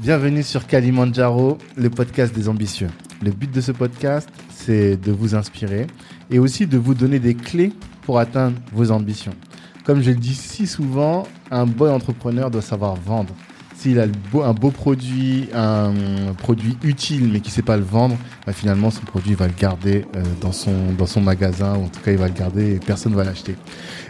Bienvenue sur Kalimandjaro, le podcast des ambitieux. Le but de ce podcast, c'est de vous inspirer et aussi de vous donner des clés pour atteindre vos ambitions. Comme je le dis si souvent, un bon entrepreneur doit savoir vendre. S'il a un beau produit, un produit utile, mais qui sait pas le vendre, bah, finalement, son produit, il va le garder euh, dans, son, dans son magasin, ou en tout cas, il va le garder et personne ne va l'acheter.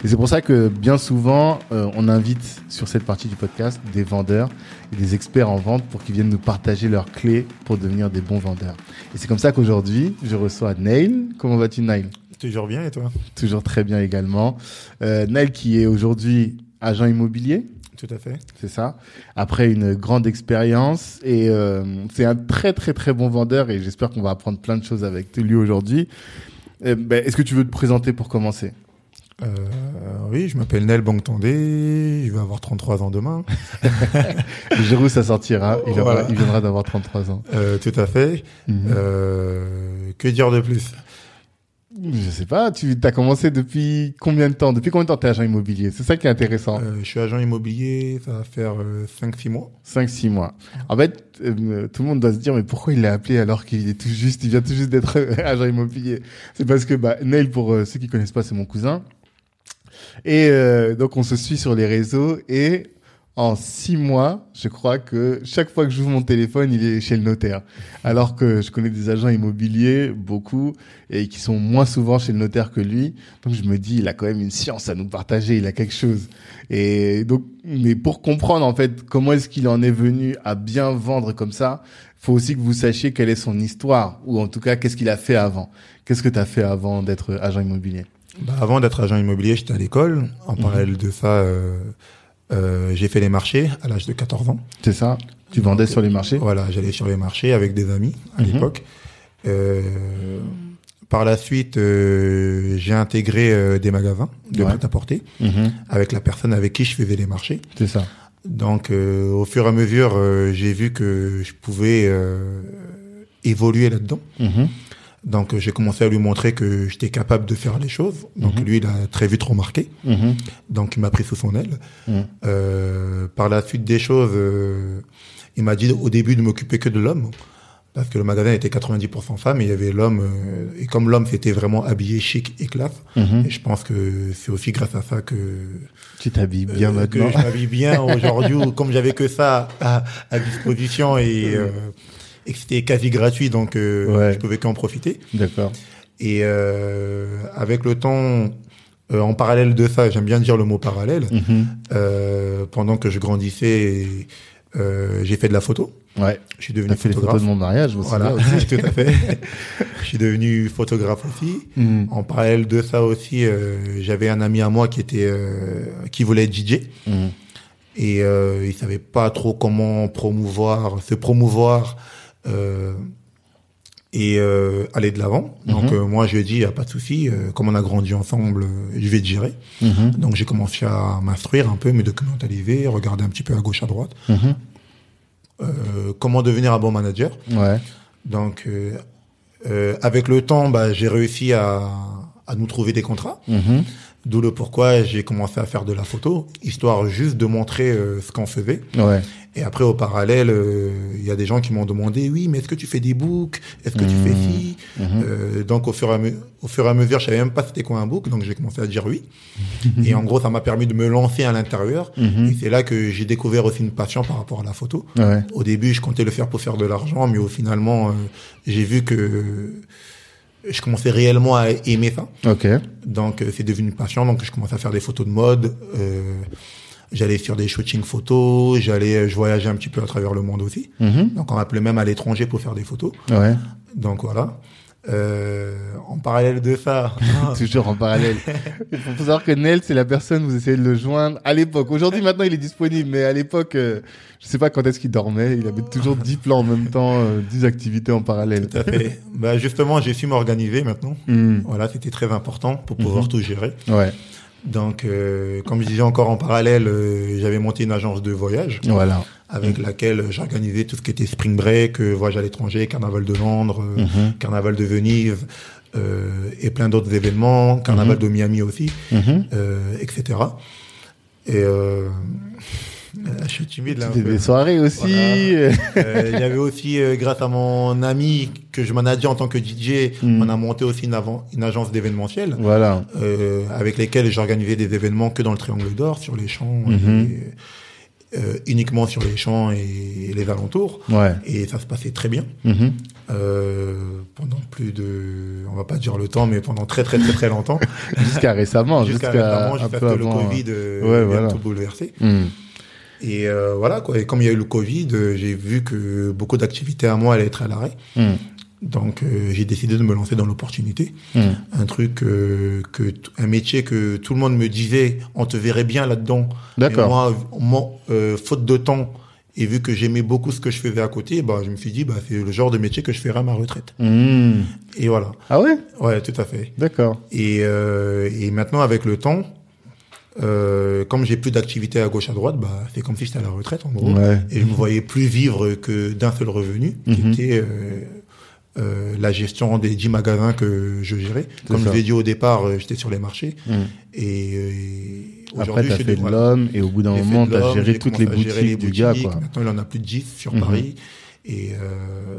Et c'est pour ça que bien souvent, euh, on invite sur cette partie du podcast des vendeurs et des experts en vente pour qu'ils viennent nous partager leurs clés pour devenir des bons vendeurs. Et c'est comme ça qu'aujourd'hui, je reçois Nail. Comment vas-tu, Nail Toujours bien, et toi? Toujours très bien également. Euh, Nail qui est aujourd'hui agent immobilier. Tout à fait. C'est ça. Après une grande expérience et euh, c'est un très très très bon vendeur et j'espère qu'on va apprendre plein de choses avec lui aujourd'hui. Euh, ben, Est-ce que tu veux te présenter pour commencer? Euh, oui, je m'appelle Nel Bangtandé, je vais avoir 33 ans demain. Jérôme, ça sortira, il, il viendra d'avoir 33 ans. Euh, tout à fait. Mhm. euh, que dire de plus? Je sais pas, tu as commencé depuis combien de temps? Depuis combien de temps tu es agent immobilier? C'est ça qui est intéressant. Euh, je suis agent immobilier, ça va faire 5-6 euh, mois. 5-6 mois. En fait, euh, tout le monde doit se dire, mais pourquoi il l'a appelé alors qu'il est tout juste, il vient tout juste d'être agent immobilier? C'est parce que bah, Neil, pour ceux qui connaissent pas, c'est mon cousin. Et donc on se suit sur les réseaux et en six mois, je crois que chaque fois que j'ouvre mon téléphone, il est chez le notaire. Alors que je connais des agents immobiliers, beaucoup, et qui sont moins souvent chez le notaire que lui. Donc je me dis, il a quand même une science à nous partager, il a quelque chose. Et donc, mais pour comprendre en fait comment est-ce qu'il en est venu à bien vendre comme ça, faut aussi que vous sachiez quelle est son histoire, ou en tout cas qu'est-ce qu'il a fait avant. Qu'est-ce que tu as fait avant d'être agent immobilier? Bah, Avant d'être agent immobilier, j'étais à l'école. En mhm. parallèle de ça... Euh euh, j'ai fait les marchés à l'âge de 14 ans. C'est ça Tu vendais sur les marchés Voilà, j'allais sur les marchés avec des amis à mhm. l'époque. Euh, par la suite, euh, j'ai intégré euh, des magasins de ouais. prêt-à-porter mhm. avec la personne avec qui je faisais les marchés. C'est ça. Donc, au fur et à mesure, j'ai vu que je pouvais évoluer là-dedans. Mhm. Donc j'ai commencé à lui montrer que j'étais capable de faire les choses. Donc mhm. lui, il a très vite remarqué. Mhm. Donc il m'a pris sous son aile. Mhm. Euh, par la suite des choses, euh, il m'a dit au début de m'occuper que de l'homme. Parce que le magasin était 90% femme et il y avait l'homme. Euh, et comme l'homme s'était vraiment habillé chic et classe, et je pense que c'est aussi grâce à ça que... Tu t'habilles bien euh, maintenant. Que je m'habille bien aujourd'hui, comme j'avais que ça à, à disposition et euh, et que c'était quasi gratuit, donc euh, je pouvais qu'en profiter. D'accord. Et euh, avec le temps, euh, en parallèle de ça, j'aime bien dire le mot parallèle. Mhm. euh, pendant que je grandissais, euh, j'ai fait de la photo. Ouais. Je suis devenu fait les photos de mon mariage aussi. Voilà, tout à fait. je suis devenu photographe aussi. Mhm. En parallèle de ça aussi, euh, j'avais un ami à moi qui était euh, qui voulait être DJ. Mhm. Et euh, il savait pas trop comment promouvoir, se promouvoir et euh, aller de l'avant. Donc mhm. euh, moi je lui ai dit, y a pas de souci, euh, comme on a grandi ensemble, je vais te gérer. Mhm. Donc j'ai commencé à m'instruire un peu, me documentaliser, regarder un petit peu à gauche à droite. Mhm. comment devenir un bon manager. Ouais. Donc avec le temps, bah, j'ai réussi à, à nous trouver des contrats. D'où le pourquoi j'ai commencé à faire de la photo, histoire juste de montrer ce qu'on faisait. Ouais. Et après, au parallèle, euh, il y a des gens qui m'ont demandé, oui, mais est-ce que tu fais des books? Est-ce que tu fais mmh. ci? Mmh. euh, Donc, au fur, et à au fur et à mesure, je savais même pas c'était quoi un book, donc j'ai commencé à dire oui. et en gros, ça m'a permis de me lancer à l'intérieur. Et c'est là que j'ai découvert aussi une passion par rapport à la photo. Ouais. Au début, je comptais le faire pour faire de l'argent, mais au finalement, euh, j'ai vu que je commençais réellement à aimer ça. Ok. Donc, euh, c'est devenu une passion. Donc, je commençais à faire des photos de mode. Euh, J'allais faire des shootings photos, j'allais, je voyageais un petit peu à travers le monde aussi. Mhm. Donc on m'appelait même à l'étranger pour faire des photos. Ouais. Donc voilà. Euh, en parallèle de ça. Toujours en parallèle. Il faut savoir que Nel, c'est la personne, vous essayez de le joindre à l'époque. Aujourd'hui, maintenant, il est disponible, mais à l'époque, euh, je sais pas quand est-ce qu'il dormait. Il avait toujours 10 plans en même temps, euh, 10 activités en parallèle. Tout à fait. bah, justement, j'ai su m'organiser maintenant. Mm. Voilà, c'était très important pour pouvoir mm tout gérer. Ouais. Donc, euh, comme je disais encore en parallèle, euh, j'avais monté une agence de voyage. Voilà. Avec mmh. laquelle j'organisais tout ce qui était spring break, euh, voyage à l'étranger, carnaval de Londres, mmh. carnaval de Venise, euh, et plein d'autres événements, carnaval mmh. de Miami aussi, etc. Et je suis timide là. Tu des soirées aussi. Euh, il y avait aussi, euh, grâce à mon ami que je manageais en tant que DJ, hmm. on a monté aussi une, une agence d'événementiel. Voilà. Euh, avec lesquels j'organisais des événements que dans le Triangle d'Or, sur les champs. Mhm. Euh, uniquement sur les champs et les alentours. Ouais. Et ça se passait très bien. Mhm. Euh, pendant plus de, on va pas dire le temps, mais pendant très très très très longtemps. jusqu'à récemment. Jusqu'à récemment, jusqu'à ce que le Covid ouais, tout bouleversé. Mhm. Et euh, voilà quoi. Et comme il y a eu le Covid, euh, j'ai vu que beaucoup d'activités à moi allaient être à l'arrêt. Mhm. Donc euh, j'ai décidé de me lancer dans l'opportunité. Hmm. Un truc euh, que un métier que tout le monde me disait on te verrait bien là-dedans. D'accord. Moi, euh, faute de temps et vu que j'aimais beaucoup ce que je faisais à côté, bah je me suis dit bah c'est le genre de métier que je ferai à ma retraite. Hmm. Et voilà. Ah ouais? Ouais, tout à fait. D'accord. Et et maintenant avec le temps. Comme j'ai plus d'activité à gauche à droite, bah c'est comme si j'étais à la retraite en gros, et je me voyais plus vivre que d'un seul revenu, qui mhm. était euh, la gestion des 10 magasins que je gérais. Comme je l'ai dit au départ, euh, j'étais sur les marchés. Mm. Et, euh, Après, tu as fait de l'homme et au bout d'un moment, tu as géré toutes les boutiques, du gars. Quoi. Maintenant, il en a plus de 10 sur mm-hmm. Paris. Et, euh,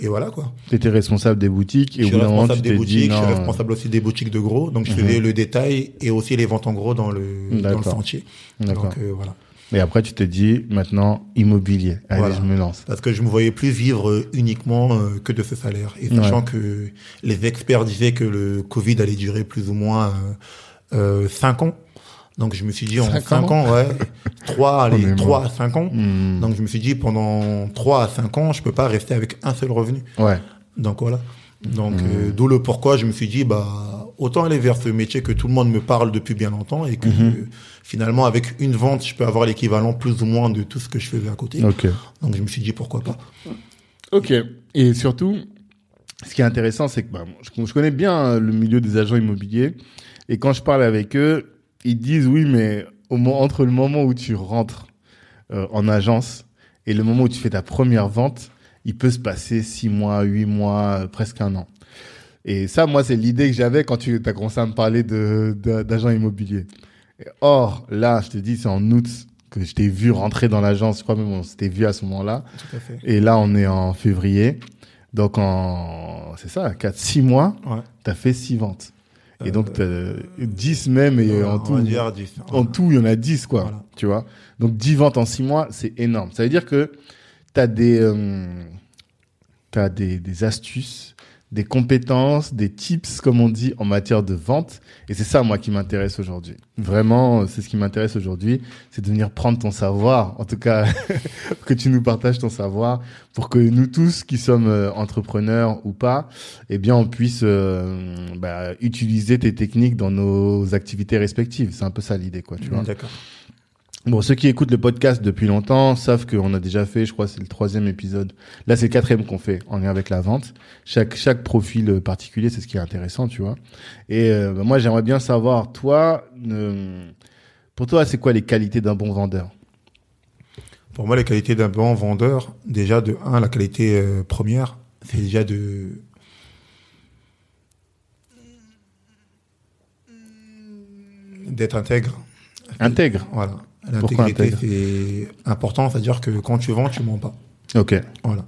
et voilà quoi. Tu étais responsable des boutiques et au bout d'un moment, tu t'es dit... Je suis responsable aussi des boutiques de gros. Donc, je mm-hmm. faisais le détail et aussi les ventes en gros dans le, dans le sentier. Donc, voilà. Et après, tu te dis, maintenant, immobilier. Allez, je me lance. Parce que je me voyais plus vivre uniquement euh, que de ce salaire. Et sachant que les experts disaient que le Covid allait durer plus ou moins euh, 5 ans. Donc je me suis dit en 5 ans, ouais, 3, allez, 3 à 5 ans. Hmm. Donc je me suis dit pendant 3 à 5 ans, je peux pas rester avec un seul revenu. Ouais. Donc voilà. Donc hmm. euh, d'où le pourquoi je me suis dit bah autant aller vers ce métier que tout le monde me parle depuis bien longtemps et que hmm finalement, avec une vente, je peux avoir l'équivalent plus ou moins de tout ce que je faisais à côté. Donc, je me suis dit, pourquoi pas. Ok. Et surtout, ce qui est intéressant, c'est que bah, je, connais bien le milieu des agents immobiliers. Et quand je parle avec eux, ils disent, oui, mais au, entre le moment où tu rentres euh, en agence et le moment où tu fais ta première vente, il peut se passer six mois, huit mois, presque un an. Et ça, moi, c'est l'idée que j'avais quand tu as commencé à me parler de, d'agents immobiliers. Or, là, je te dis, c'est en août que je t'ai vu rentrer dans l'agence. Je crois même on s'était vu à ce moment-là. Et là, on est en février. Donc, en, c'est ça, 4, 6 mois, ouais. tu as fait 6 ventes. Et donc, euh, 10 même, et en tout, 10, en tout, il y en a 10, quoi. Tu vois. Donc, 10 ventes en 6 mois, c'est énorme. Ça veut dire que tu as des, euh, as des, des astuces des compétences, des tips, comme on dit, en matière de vente. Et c'est ça, moi, qui m'intéresse aujourd'hui. Vraiment, c'est ce qui m'intéresse aujourd'hui, c'est de venir prendre ton savoir, en tout cas, que tu nous partages ton savoir, pour que nous tous, qui sommes euh, entrepreneurs ou pas, eh bien, on puisse euh, bah, utiliser tes techniques dans nos activités respectives. C'est un peu ça l'idée, quoi, tu vois. D'accord. Bon, ceux qui écoutent le podcast depuis longtemps savent qu'on a déjà fait, je crois, c'est le troisième épisode. Là, c'est le quatrième qu'on fait en lien avec la vente. Chaque chaque profil particulier, c'est ce qui est intéressant, tu vois. Et euh, bah, moi, j'aimerais bien savoir, toi, euh, pour toi, c'est quoi les qualités d'un bon vendeur? Pour moi, les qualités d'un bon vendeur, déjà de un, la qualité euh, première, c'est déjà de d'être intègre. Intègre. Voilà. L'intégrité, c'est important, c'est-à-dire que quand tu vends, tu mens pas. Ok. Voilà.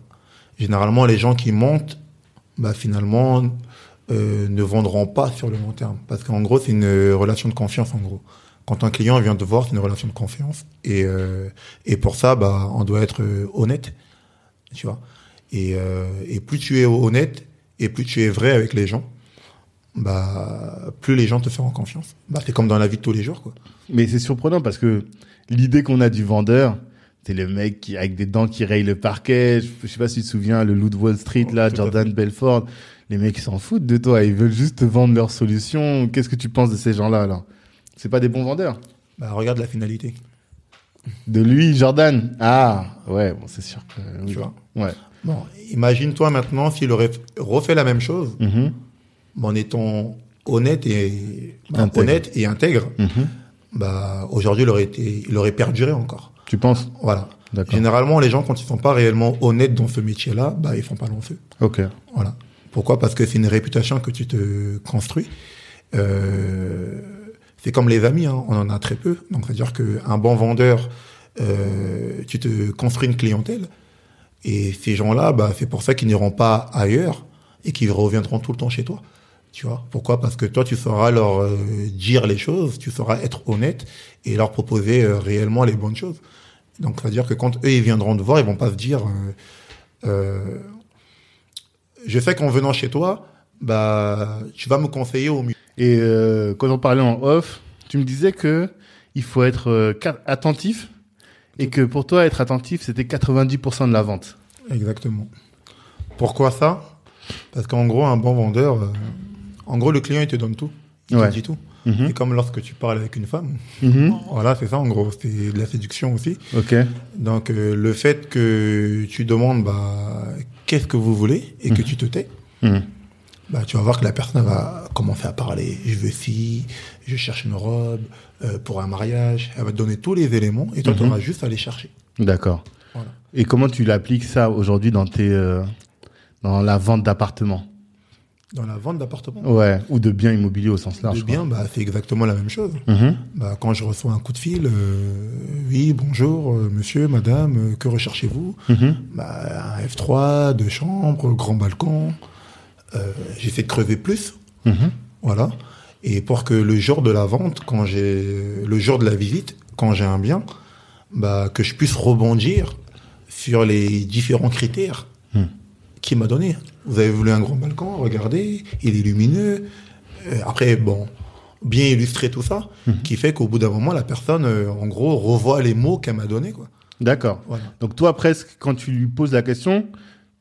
Généralement, les gens qui mentent, bah, finalement, euh, ne vendront pas sur le long terme. Parce qu'en gros, c'est une relation de confiance, en gros. Quand un client vient te voir, c'est une relation de confiance. Et, euh, et pour ça, bah, on doit être euh, honnête. Tu vois? Et, euh, et plus tu es honnête, et plus tu es vrai avec les gens, bah, plus les gens te feront confiance. Bah, c'est comme dans la vie de tous les jours, quoi. Mais c'est surprenant parce que l'idée qu'on a du vendeur, c'est le mec qui, avec des dents qui rayent le parquet. Je, sais pas si tu te souviens, le loup de Wall Street, là, Jordan Belfort. Les mecs, s'en foutent de toi. Ils veulent juste te vendre leur solution. Qu'est-ce que tu penses de ces gens-là, là? C'est pas des bons vendeurs? Bah, regarde la finalité. De lui, Jordan? Ah, ouais, bon, c'est sûr que, Tu vois? Ouais. Bon, imagine-toi maintenant s'il aurait refait la même chose, mm en étant honnête et, bah, honnête et intègre. Mm bah aujourd'hui il aurait été, il aurait perduré encore. Tu penses? Voilà. Généralement, les gens quand ils sont pas réellement honnêtes dans ce métier-là, bah ils font pas long feu. Ok. Voilà. Pourquoi? Parce que c'est une réputation que tu te construis. Euh, c'est comme les amis, hein, on en a très peu. Donc c'est à dire qu'un bon vendeur euh, tu te construis une clientèle. Et ces gens-là, bah, c'est pour ça qu'ils n'iront pas ailleurs et qu'ils reviendront tout le temps chez toi. Tu vois Pourquoi? Parce que toi, tu sauras leur euh, dire les choses, tu sauras être honnête et leur proposer euh, réellement les bonnes choses. Donc, c'est-à-dire que quand eux, ils viendront te voir, ils vont pas se dire... Euh, je sais qu'en venant chez toi, bah, tu vas me conseiller au mieux. Et quand on parlait en off, tu me disais que il faut être attentif et que pour toi, être attentif, c'était 90% de la vente. Exactement. Pourquoi ça? Parce qu'en gros, un bon vendeur, en gros, le client, il te donne tout. Il Ouais. te dit tout. Mhm. C'est comme lorsque tu parles avec une femme. Mhm. Voilà, c'est ça, en gros. C'est de la séduction aussi. Ok. Donc, euh, le fait que tu demandes, bah, qu'est-ce que vous voulez et que tu te tais, Mhm. bah, tu vas voir que la personne va commencer à parler. Je veux ci, je cherche une robe euh, pour un mariage. Elle va te donner tous les éléments et toi, tu auras juste à les chercher. D'accord. Voilà. Et comment tu l'appliques ça aujourd'hui dans tes euh, dans la vente d'appartements? Dans la vente d'appartements, Ouais, ou de biens immobiliers au sens large. de bien, bah, c'est exactement la même chose. Mhm. Bah, quand je reçois un coup de fil, euh, oui, bonjour, euh, monsieur, madame, euh, que recherchez-vous Mhm. bah, Un F3, deux chambres, grand balcon. J'essaie de creuser plus, Mhm. voilà. Et pour que le jour de la vente, quand j'ai le jour de la visite, quand j'ai un bien, bah, que je puisse rebondir sur les différents critères qu'il m'a donné. Vous avez voulu un grand balcon, regardez, il est lumineux. Euh, après, bon, bien illustrer tout ça, qui fait qu'au bout d'un moment, la personne, euh, en gros, revoit les mots qu'elle m'a donnés. D'accord. Voilà. Donc toi, presque, quand tu lui poses la question,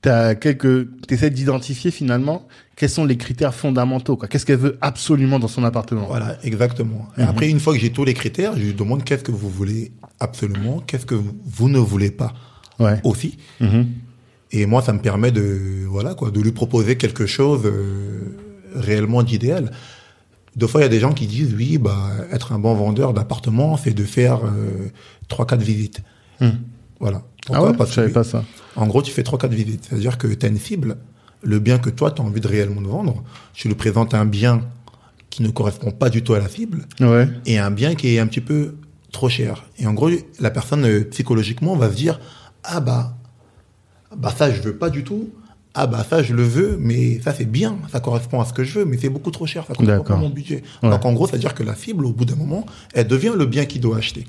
t'as quelques, t'essaies d'identifier finalement quels sont les critères fondamentaux. Qu'est-ce qu'elle veut absolument dans son appartement. Voilà, exactement. Et Mhm. après, une fois que j'ai tous les critères, je lui demande qu'est-ce que vous voulez absolument, qu'est-ce que vous, ne voulez pas Ouais. aussi. Mhm. Et moi, ça me permet de, voilà, quoi, de lui proposer quelque chose euh, réellement d'idéal. Deux fois, il y a des gens qui disent, oui, bah, être un bon vendeur d'appartement, c'est de faire euh, trois, quatre visites. Hmm. Voilà. Ah ouais, Parce je savais que, pas ça. en gros, tu fais trois, quatre visites. C'est-à-dire que tu as une cible, le bien que toi, tu as envie de réellement de vendre. Tu lui présentes un bien qui ne correspond pas du tout à la cible Ouais. et un bien qui est un petit peu trop cher. Et en gros, la personne euh, psychologiquement va se dire ah bah bah ça je veux pas du tout. Ah bah ça je le veux, mais ça c'est bien, ça correspond à ce que je veux, mais c'est beaucoup trop cher, ça correspond pas à mon budget. Ouais. Donc en gros, c'est à dire que la cible, au bout d'un moment, elle devient le bien qu'il doit acheter.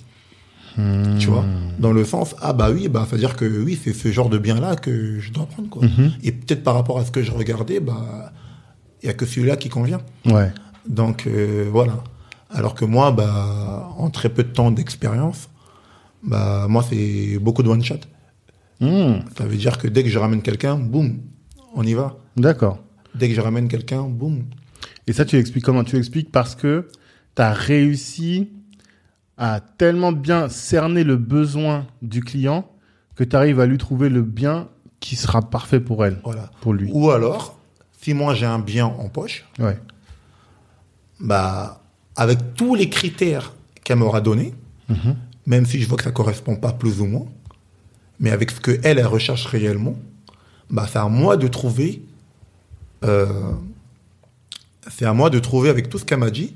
Hmm. Tu vois, dans le sens ah bah oui, bah c'est à dire que oui, c'est ce genre de bien là que je dois prendre quoi. Mhm. Et peut-être par rapport à ce que je regardais, bah il y a que celui-là qui convient. Ouais. Donc euh, voilà. Alors que moi, bah, en très peu de temps d'expérience, bah, moi, c'est beaucoup de one Hmm. Ça veut dire que dès que je ramène quelqu'un, boum, on y va. D'accord. Dès que je ramène quelqu'un, boum. Et ça, tu expliques comment? Tu expliques parce que tu as réussi à tellement bien cerner le besoin du client que tu arrives à lui trouver le bien qui sera parfait pour elle, Voilà. pour lui. Ou alors, si moi j'ai un bien en poche, Ouais. bah, avec tous les critères qu'elle m'aura donné, Mhm. même si je vois que ça correspond pas plus ou moins, mais avec ce que elle, recherche réellement, bah, c'est à moi de trouver, euh, c'est à moi de trouver avec tout ce qu'elle m'a dit,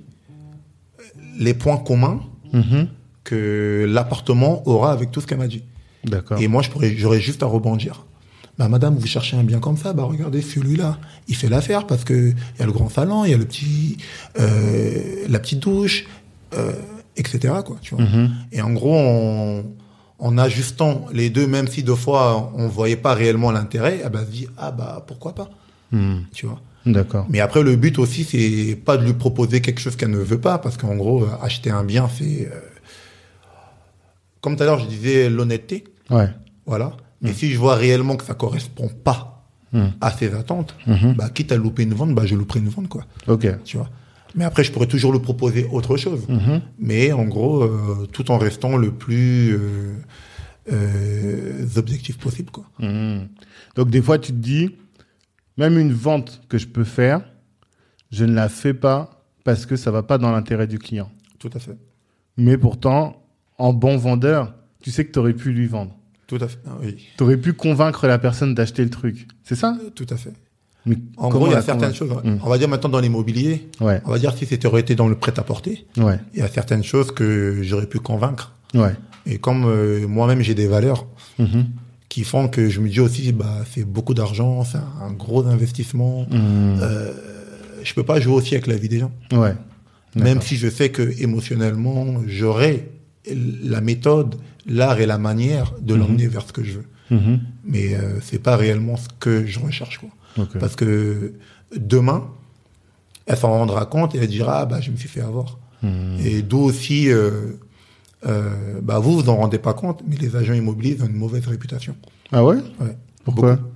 les points communs Mhm. que l'appartement aura avec tout ce qu'elle m'a dit. D'accord. Et moi, je pourrais, j'aurais juste à rebondir. Bah, madame, vous cherchez un bien comme ça, bah, regardez celui-là. Il fait l'affaire parce que il y a le grand salon, il y a le petit, euh, la petite douche, euh, etc., quoi, tu vois. Mhm. Et en gros, en, en ajustant les deux, même si deux fois on voyait pas réellement l'intérêt, ah bah, elle se dit, ah bah, pourquoi pas, Hmm. tu vois. D'accord. Mais après, le but aussi, c'est pas de lui proposer quelque chose qu'elle ne veut pas, parce qu'en gros, acheter un bien, c'est, euh, comme tout à l'heure, je disais l'honnêteté. Ouais. Voilà. Mais si je vois réellement que ça correspond pas Hmm. à ses attentes, bah, quitte à louper une vente, bah, je louperai une vente, quoi. Ok. Tu vois. Mais après, je pourrais toujours lui proposer autre chose. Mhm. Mais en gros, euh, tout en restant le plus euh, euh, objectif possible, quoi. Mhm. Donc des fois, tu te dis, même une vente que je peux faire, je ne la fais pas parce que ça va pas dans l'intérêt du client. Tout à fait. Mais pourtant, en bon vendeur, tu sais que tu aurais pu lui vendre. Tout à fait. Ah oui. Tu aurais pu convaincre la personne d'acheter le truc. C'est ça? Tout à fait. Mais En gros, il y a certaines choses. Hmm. On va dire maintenant dans l'immobilier, Ouais, on va dire si c'était aurait été dans le prêt-à-porter, ouais, il y a certaines choses que j'aurais pu convaincre. ouais. Et comme euh, moi-même j'ai des valeurs Mhm. qui font que je me dis aussi, bah c'est beaucoup d'argent, c'est un gros investissement. Mhm. Euh, je peux pas jouer aussi avec la vie des gens. Ouais. Même si je sais que émotionnellement, j'aurai la méthode, l'art et la manière de l'emmener vers ce que je veux. Mais euh, c'est pas réellement ce que je recherche, quoi. Parce que demain, elle s'en rendra compte et elle dira, ah, bah, je me suis fait avoir. Mhm. Et d'où aussi, euh, euh, bah, vous vous en rendez pas compte, mais les agents immobiliers ont une mauvaise réputation. Ah ouais? Ouais. Pourquoi? Beaucoup.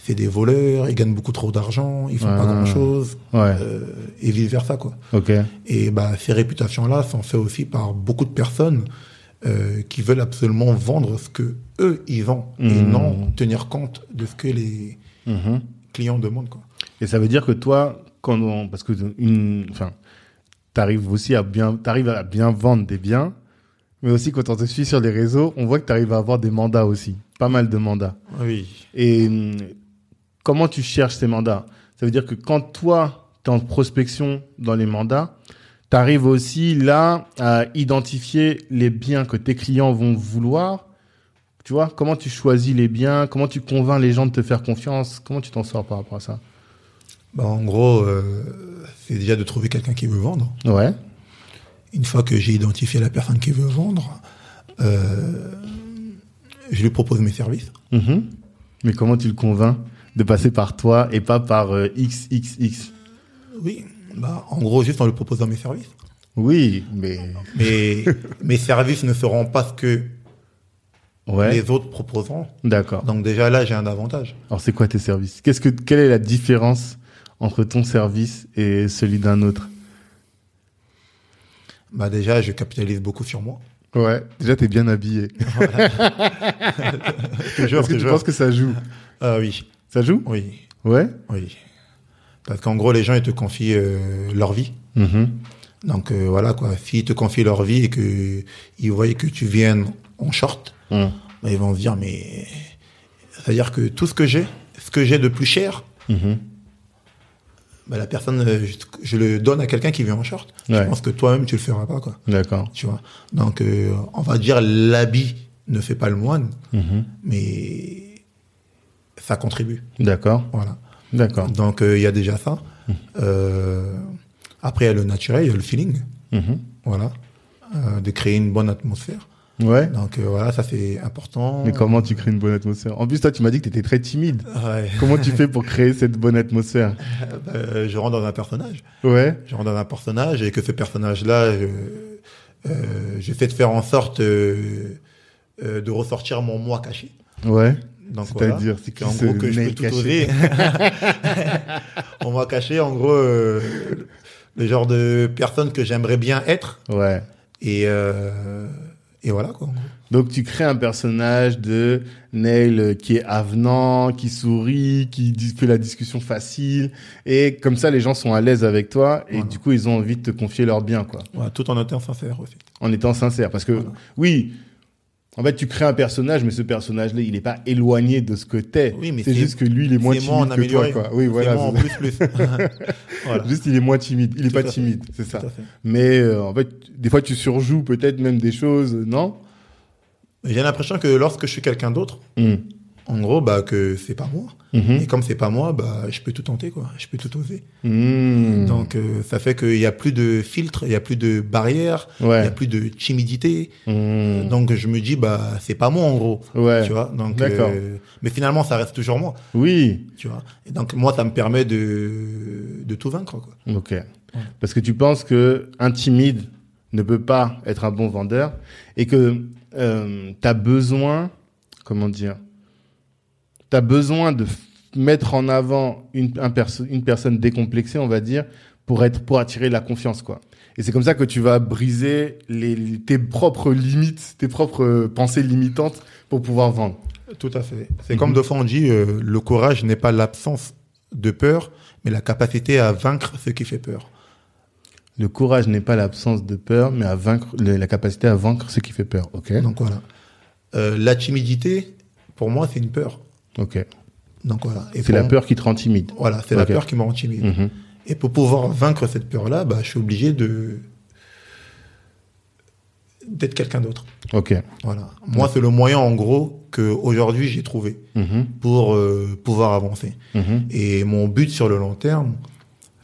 C'est des voleurs, ils gagnent beaucoup trop d'argent, ils font pas Ah. grand chose, Ouais. et vice versa, quoi. Ok. Et bah, ces réputations-là sont faites aussi par beaucoup de personnes euh, qui veulent absolument vendre ce que eux ils ont et Mhm. non tenir compte de ce que les Mhm. Clients demandent, quoi. Et ça veut dire que toi, quand on, parce que une, enfin, t'arrives aussi à bien, t'arrives à bien vendre des biens, mais aussi quand on te suit sur les réseaux, on voit que t'arrives à avoir des mandats aussi, pas mal de mandats. Oui. Et comment tu cherches ces mandats? Ça veut dire que quand toi, tu es en prospection dans les mandats, tu arrives aussi là à identifier les biens que tes clients vont vouloir. Tu vois, comment tu choisis les biens, comment tu convaincs les gens de te faire confiance, comment tu t'en sors par rapport à ça? Bah, en gros, euh, c'est déjà de trouver quelqu'un qui veut vendre. Ouais. Une fois que j'ai identifié la personne qui veut vendre, euh, je lui propose mes services. Mhm. Mais comment tu le convaincs de passer par toi et pas par euh, XXX Oui. Bah, en gros, juste en lui proposant mes services. Oui, mais Mais mes services ne seront pas ce que ouais, les autres proposeront. d'accord. Donc déjà là, j'ai un avantage. Alors c'est quoi tes services? Qu'est-ce que quelle est la différence entre ton service et celui d'un autre? Bah déjà, je capitalise beaucoup sur moi. Ouais, déjà t'es bien habillé. Toujours, Est-ce que tu toujours. penses que ça joue? Ah oui, Ça joue? Oui, Ouais. oui. Parce qu'en gros, les gens, ils te confient euh, leur vie. Mhm. Donc euh, voilà quoi. S'ils te confient leur vie et que ils voient que tu viennes en short, bah, ils vont se dire mais c'est-à-dire que tout ce que j'ai, ce que j'ai de plus cher, Mhm. bah, la personne, euh, je, je le donne à quelqu'un qui vient en short. Ouais. Je pense que toi-même tu le feras pas quoi. D'accord. Tu vois. Donc euh, on va dire l'habit ne fait pas le moine, Mhm. mais ça contribue. D'accord. Voilà. D'accord. Donc euh, il y a déjà ça. Euh, après il y a le naturel, il y a le feeling. Mhm. Voilà. Euh, de créer une bonne atmosphère. Ouais. Donc euh, voilà, ça c'est important. Mais comment tu crées une bonne atmosphère? En plus, toi, tu m'as dit que t'étais très timide. Ouais. Comment tu fais pour créer cette bonne atmosphère? Euh, je rentre dans un personnage. Ouais. Je rentre dans un personnage et que ce personnage-là, euh, euh, j'essaie de faire en sorte euh, euh, de ressortir mon moi caché. Ouais. Voilà. C'est-à-dire, c'est qui En ce gros que je peux tout oser. mon moi caché, en gros, euh, le genre de personne que j'aimerais bien être. Ouais. Et, euh, et voilà quoi. en. Donc tu crées un personnage de Neil qui est avenant, qui sourit, qui fait la discussion facile et comme ça les gens sont à l'aise avec toi et Voilà. du coup ils ont envie de te confier leurs biens quoi. Tout en étant sincère aussi. En étant sincère parce que Voilà. oui, en fait tu crées un personnage mais ce personnage là il est pas éloigné de ce que t'es. Oui, mais c'est juste que lui il est moins timide que toi quoi. Oui C'est voilà. moi en plus plus. voilà. Juste il est moins timide, il est Tout pas timide, c'est ça. Mais euh, en fait des fois tu surjoues peut-être même des choses, non? J'ai l'impression que lorsque je suis quelqu'un d'autre, Hmm. En gros, bah, que c'est pas moi. Mhm. Et comme c'est pas moi, bah, je peux tout tenter, quoi. Je peux tout oser. Hmm. Donc, euh, ça fait qu'il y a plus de filtres, il y a plus de barrières, il y ouais. a plus de timidité. Hmm. Donc, je me dis, bah, c'est pas moi, en gros. Ouais. Tu vois? Donc, D'accord. euh, mais finalement, ça reste toujours moi. Oui. Tu vois? Et donc, moi, ça me permet de, de tout vaincre, quoi. Ok. Parce que tu penses que un timide ne peut pas être un bon vendeur et que euh, tu as besoin, comment dire, tu as besoin de mettre en avant une, un perso- une personne décomplexée, on va dire, pour être pour attirer la confiance quoi. Et c'est comme ça que tu vas briser les, tes propres limites, tes propres euh, pensées limitantes pour pouvoir vendre. Tout à fait. C'est Mhm. comme de fois on dit, euh, le courage n'est pas l'absence de peur, mais la capacité à vaincre ce qui fait peur. Le courage n'est pas l'absence de peur, mais à vaincre le- la capacité à vaincre ce qui fait peur. Ok? Donc voilà. Euh, la timidité, pour moi, c'est une peur. Ok. Donc voilà. C'est la peur qui te rend timide. Voilà, c'est la peur qui me rend timide. Mhm. Et pour pouvoir vaincre cette peur-là, bah, je suis obligé de d'être quelqu'un d'autre. Ok. Voilà. Moi, c'est le moyen, en gros, que aujourd'hui j'ai trouvé Mhm. pour euh, pouvoir avancer. Mhm. Et mon but sur le long terme,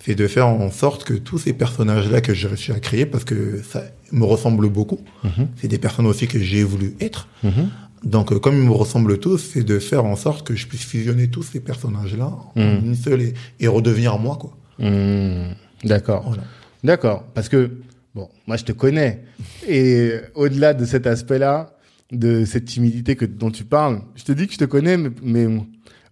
c'est de faire en sorte que tous ces personnages-là que j'ai réussi à créer, parce que ça me ressemble beaucoup, c'est des personnes aussi que j'ai voulu être. Donc, euh, comme ils me ressemblent tous, c'est de faire en sorte que je puisse fusionner tous ces personnages-là en Mhm. une seule et, et redevenir moi, quoi. Mhm. D'accord. Voilà. D'accord. Parce que, bon, moi, je te connais. Et au-delà de cet aspect-là, de cette timidité que, dont tu parles, je te dis que je te connais, mais, mais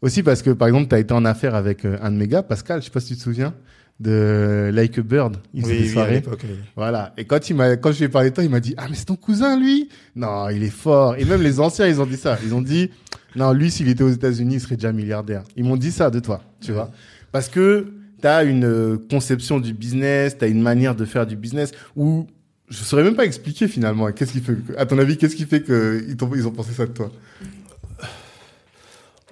aussi parce que, par exemple, tu as été en affaire avec euh, un de mes gars, Pascal, je sais pas si tu te souviens, de Like a Bird. Il Oui, oui, à soirées. l'époque, oui. Voilà. Et quand il m'a, quand je lui ai parlé de toi, il m'a dit, ah, mais c'est ton cousin, lui? Non, il est fort. Et même les anciens, ils ont dit ça. Ils ont dit, non, lui, s'il était aux États-Unis, il serait déjà milliardaire. Ils m'ont dit ça de toi, tu vois. Parce que t'as une euh, conception du business, t'as une manière de faire du business où je saurais même pas expliquer finalement. Qu'est-ce qui fait, à ton avis, qu'est-ce qui fait que ils, t'ont- ils ont pensé ça de toi?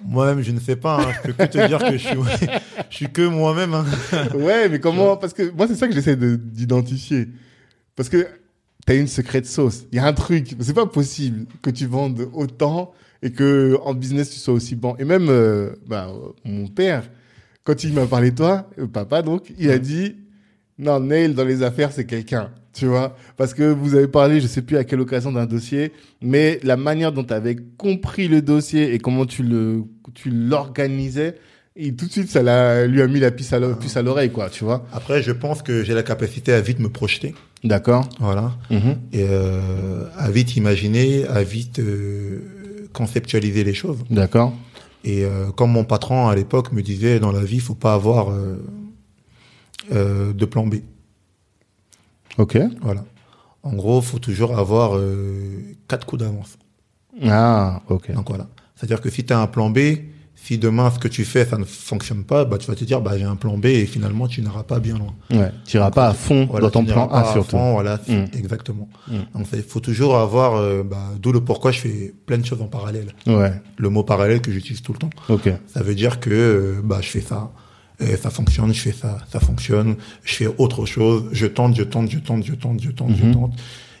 Moi-même, je ne sais pas. hein. Je peux que te dire que je suis, je suis que moi-même. hein. Ouais, mais comment Parce que moi, c'est ça que j'essaie de- d'identifier. Parce que t'as une secrète sauce. Il y a un truc. C'est pas possible que tu vendes autant et que en business tu sois aussi bon. Et même euh, bah, mon père, quand il m'a parlé de toi, euh, papa donc, il a dit non, Neil dans les affaires c'est quelqu'un. Tu vois, parce que vous avez parlé, je sais plus à quelle occasion d'un dossier, mais la manière dont tu avais compris le dossier et comment tu le, tu l'organisais, et tout de suite ça l'a, lui a mis la puce à l'oreille, quoi, tu vois. Après, je pense que j'ai la capacité à vite me projeter. D'accord. Voilà. Mhm. Et euh, à vite imaginer, à vite euh, conceptualiser les choses. D'accord. Et euh, comme mon patron à l'époque me disait, dans la vie, il faut pas avoir de plan B. Ok. Voilà. En gros, faut toujours avoir euh, quatre coups d'avance. Ah, ok. Donc voilà. C'est-à-dire que si tu as un plan B, si demain ce que tu fais ça ne fonctionne pas, bah tu vas te dire bah j'ai un plan B et finalement tu n'iras pas bien loin. Ouais. Tu iras pas à fond Voilà, dans ton n'iras plan A à surtout. fond, voilà, Mm. exactement. Mm. Donc il faut toujours avoir euh, bah, d'où le pourquoi je fais plein de choses en parallèle. Ouais. Le mot parallèle que j'utilise tout le temps. Ok. Ça veut dire que euh, bah je fais ça, euh, ça fonctionne, je fais ça, ça fonctionne, je fais autre chose, je tente, je tente, je tente, je tente, je tente, Mhm. je tente,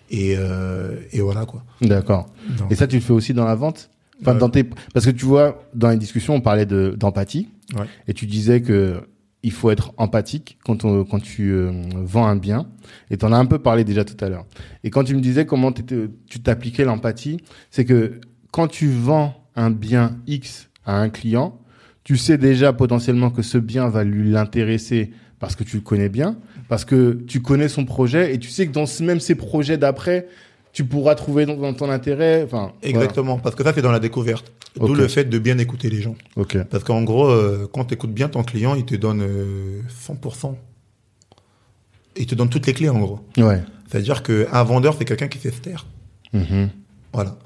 et euh, et voilà quoi. D'accord. Et ça, tu le fais aussi dans la vente? Enfin, Ouais. dans tes... Parce que tu vois, dans les discussions, on parlait de d'empathie. Ouais. Et tu disais que il faut être empathique quand, on, quand tu euh, vends un bien. Et tu en as un peu parlé déjà tout à l'heure. Et quand tu me disais comment tu t'appliquais l'empathie, c'est que quand tu vends un bien X à un client, tu sais déjà potentiellement que ce bien va lui l'intéresser parce que tu le connais bien, parce que tu connais son projet et tu sais que dans ce- même ses projets d'après, tu pourras trouver dans, dans ton intérêt. Enfin, Exactement, parce que ça c'est dans la découverte. D'où le fait de bien écouter les gens. Ok. Parce qu'en gros, euh, quand tu écoutes bien ton client, il te donne euh, 100%. Il te donne toutes les clés en gros. Ouais. C'est-à-dire qu'un vendeur, c'est quelqu'un qui sait se taire. Mhm. Voilà.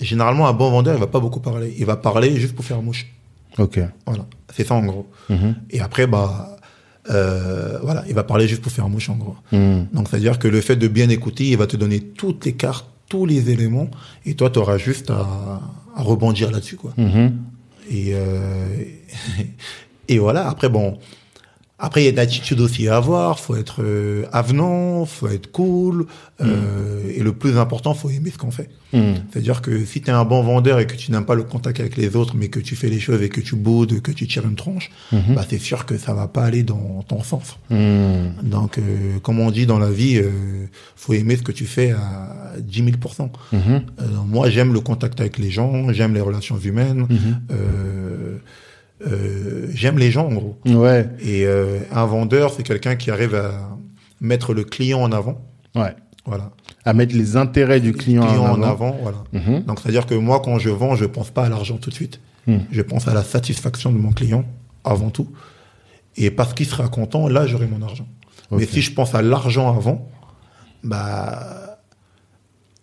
Et généralement, un bon vendeur, il va pas beaucoup parler. Il va parler juste pour faire mouche. Ok. Voilà. C'est ça en gros. Mhm. Et après, bah, euh, voilà, il va parler juste pour faire mouche en gros. Mhm. Donc, c'est-à-dire que le fait de bien écouter, il va te donner toutes les cartes, tous les éléments, et toi, tu auras juste à, à rebondir là-dessus, quoi. Mhm. Et, euh, et voilà. Après, bon, après, il y a de l'attitude aussi à avoir. Faut être euh, avenant, faut être cool. euh, Et le plus important, faut aimer ce qu'on fait. Mhm. C'est-à-dire que si tu es un bon vendeur et que tu n'aimes pas le contact avec les autres, mais que tu fais les choses et que tu boudes, que tu tires une tronche, Mhm. bah, c'est sûr que ça va pas aller dans ton sens. Mhm. Donc, euh, comme on dit dans la vie, euh, faut aimer ce que tu fais à 10 000 Mhm. Euh, Moi, j'aime le contact avec les gens, j'aime les relations humaines, Mhm. Euh, j'aime les gens en gros. Ouais. Et euh, un vendeur, c'est quelqu'un qui arrive à mettre le client en avant. Ouais. Voilà. À mettre les intérêts du client, client en en avant. avant, voilà. Mhm. Donc, c'est-à-dire que moi, quand je vends, je pense pas à l'argent tout de suite. Hmm. Je pense à la satisfaction de mon client avant tout. Et parce qu'il sera content, là, j'aurai mon argent. Mais si je pense à l'argent avant, bah,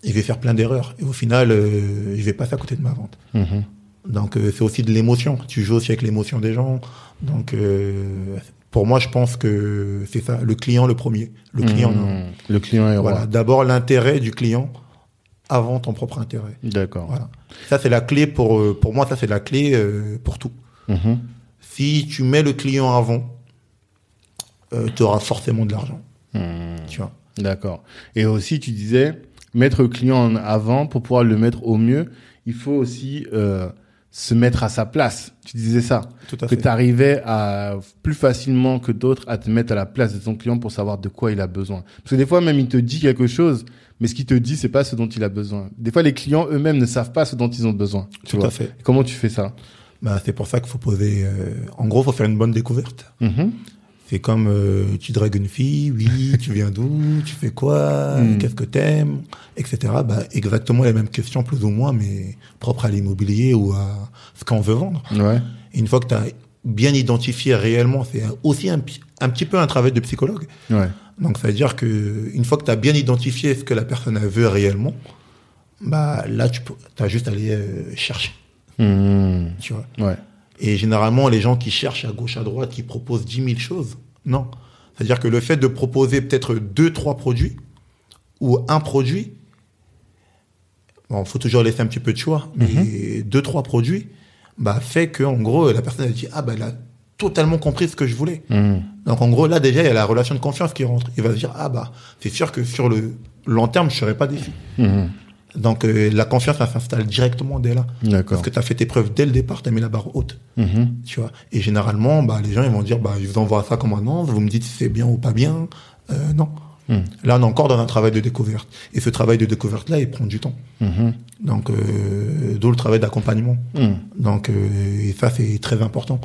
il va faire plein d'erreurs. Et au final, euh, je vais passer à côté de ma vente. Mhm. Donc, euh, c'est aussi de l'émotion. Tu joues aussi avec l'émotion des gens. Donc, euh, pour moi, je pense que c'est ça. Le client, le premier. Le client, non. Mhm. Le client est Voilà. D'abord, l'intérêt du client avant ton propre intérêt. D'accord. Voilà. Ça, c'est la clé pour, euh, pour moi, ça, c'est la clé euh, pour tout. Mhm. Si tu mets le client avant, tu auras forcément de l'argent. Mhm. Tu vois. D'accord. Et aussi, tu disais, mettre le client en avant pour pouvoir le mettre au mieux, il faut aussi euh, se mettre à sa place. Tu disais ça. Tout à que tu arrivais à plus facilement que d'autres à te mettre à la place de ton client pour savoir de quoi il a besoin. Parce que des fois même il te dit quelque chose, mais ce qu'il te dit c'est pas ce dont il a besoin. Des fois les clients eux-mêmes ne savent pas ce dont ils ont besoin. Tu Tout vois. à fait. Comment tu fais ça? Bah, c'est pour ça qu'il faut poser. euh, En gros, faut faire une bonne découverte. Mhm. C'est comme euh, tu dragues une fille, oui, tu viens d'où, tu fais quoi, Mm. qu'est-ce que t'aimes, etc. Bah, exactement les mêmes questions plus ou moins, mais propres à l'immobilier ou à ce qu'on veut vendre. Ouais. Et une fois que tu as bien identifié réellement, c'est aussi un, petit peu un travail de psychologue. Ouais. Donc ça veut dire que une fois que tu as bien identifié ce que la personne veut réellement, bah là tu as juste à aller euh, chercher, Mhm. tu vois. Ouais. Et généralement, les gens qui cherchent à gauche, à droite, qui proposent 10 000 choses, non. C'est-à-dire que le fait de proposer peut-être deux, trois produits ou un produit, bon, faut toujours laisser un petit peu de choix, mais deux, trois produits, bah, fait que, en gros, la personne, elle dit, ah, bah, elle a totalement compris ce que je voulais. Mhm. Donc, en gros, là, déjà, il y a la relation de confiance qui rentre. Il va se dire, ah, bah, c'est sûr que sur le long terme, je serai pas déçu. Mhm. Donc, euh, la confiance, ça s'installe directement dès là. Parce que tu as fait tes preuves dès le départ, tu as mis la barre haute Mhm. tu vois. Et généralement, bah, les gens, ils vont dire, bah, je vous envoie ça comme annonce, vous me dites si c'est bien ou pas bien. Euh, non. Hmm. Là, on est encore dans un travail de découverte. Et ce travail de découverte-là, il prend du temps. Mhm. Donc, euh, d'où le travail d'accompagnement. Mhm. Donc, euh, et ça, c'est très important.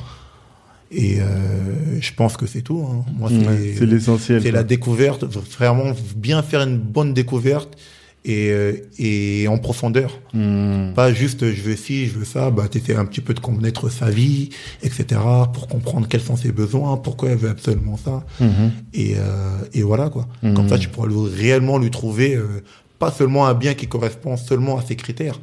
Et euh, je pense que c'est tout. hein. Moi, c'est l'essentiel. c'est la découverte, vraiment bien faire une bonne découverte et, euh, et en profondeur. Mhm. Pas juste je veux ci, je veux ça, bah t'essaies un petit peu de connaître sa vie, etc. pour comprendre quels sont ses besoins, pourquoi elle veut absolument ça. Mhm. Et, euh, et voilà quoi. Mhm. Comme ça tu pourras lui- réellement lui trouver euh, pas seulement un bien qui correspond seulement à ses critères,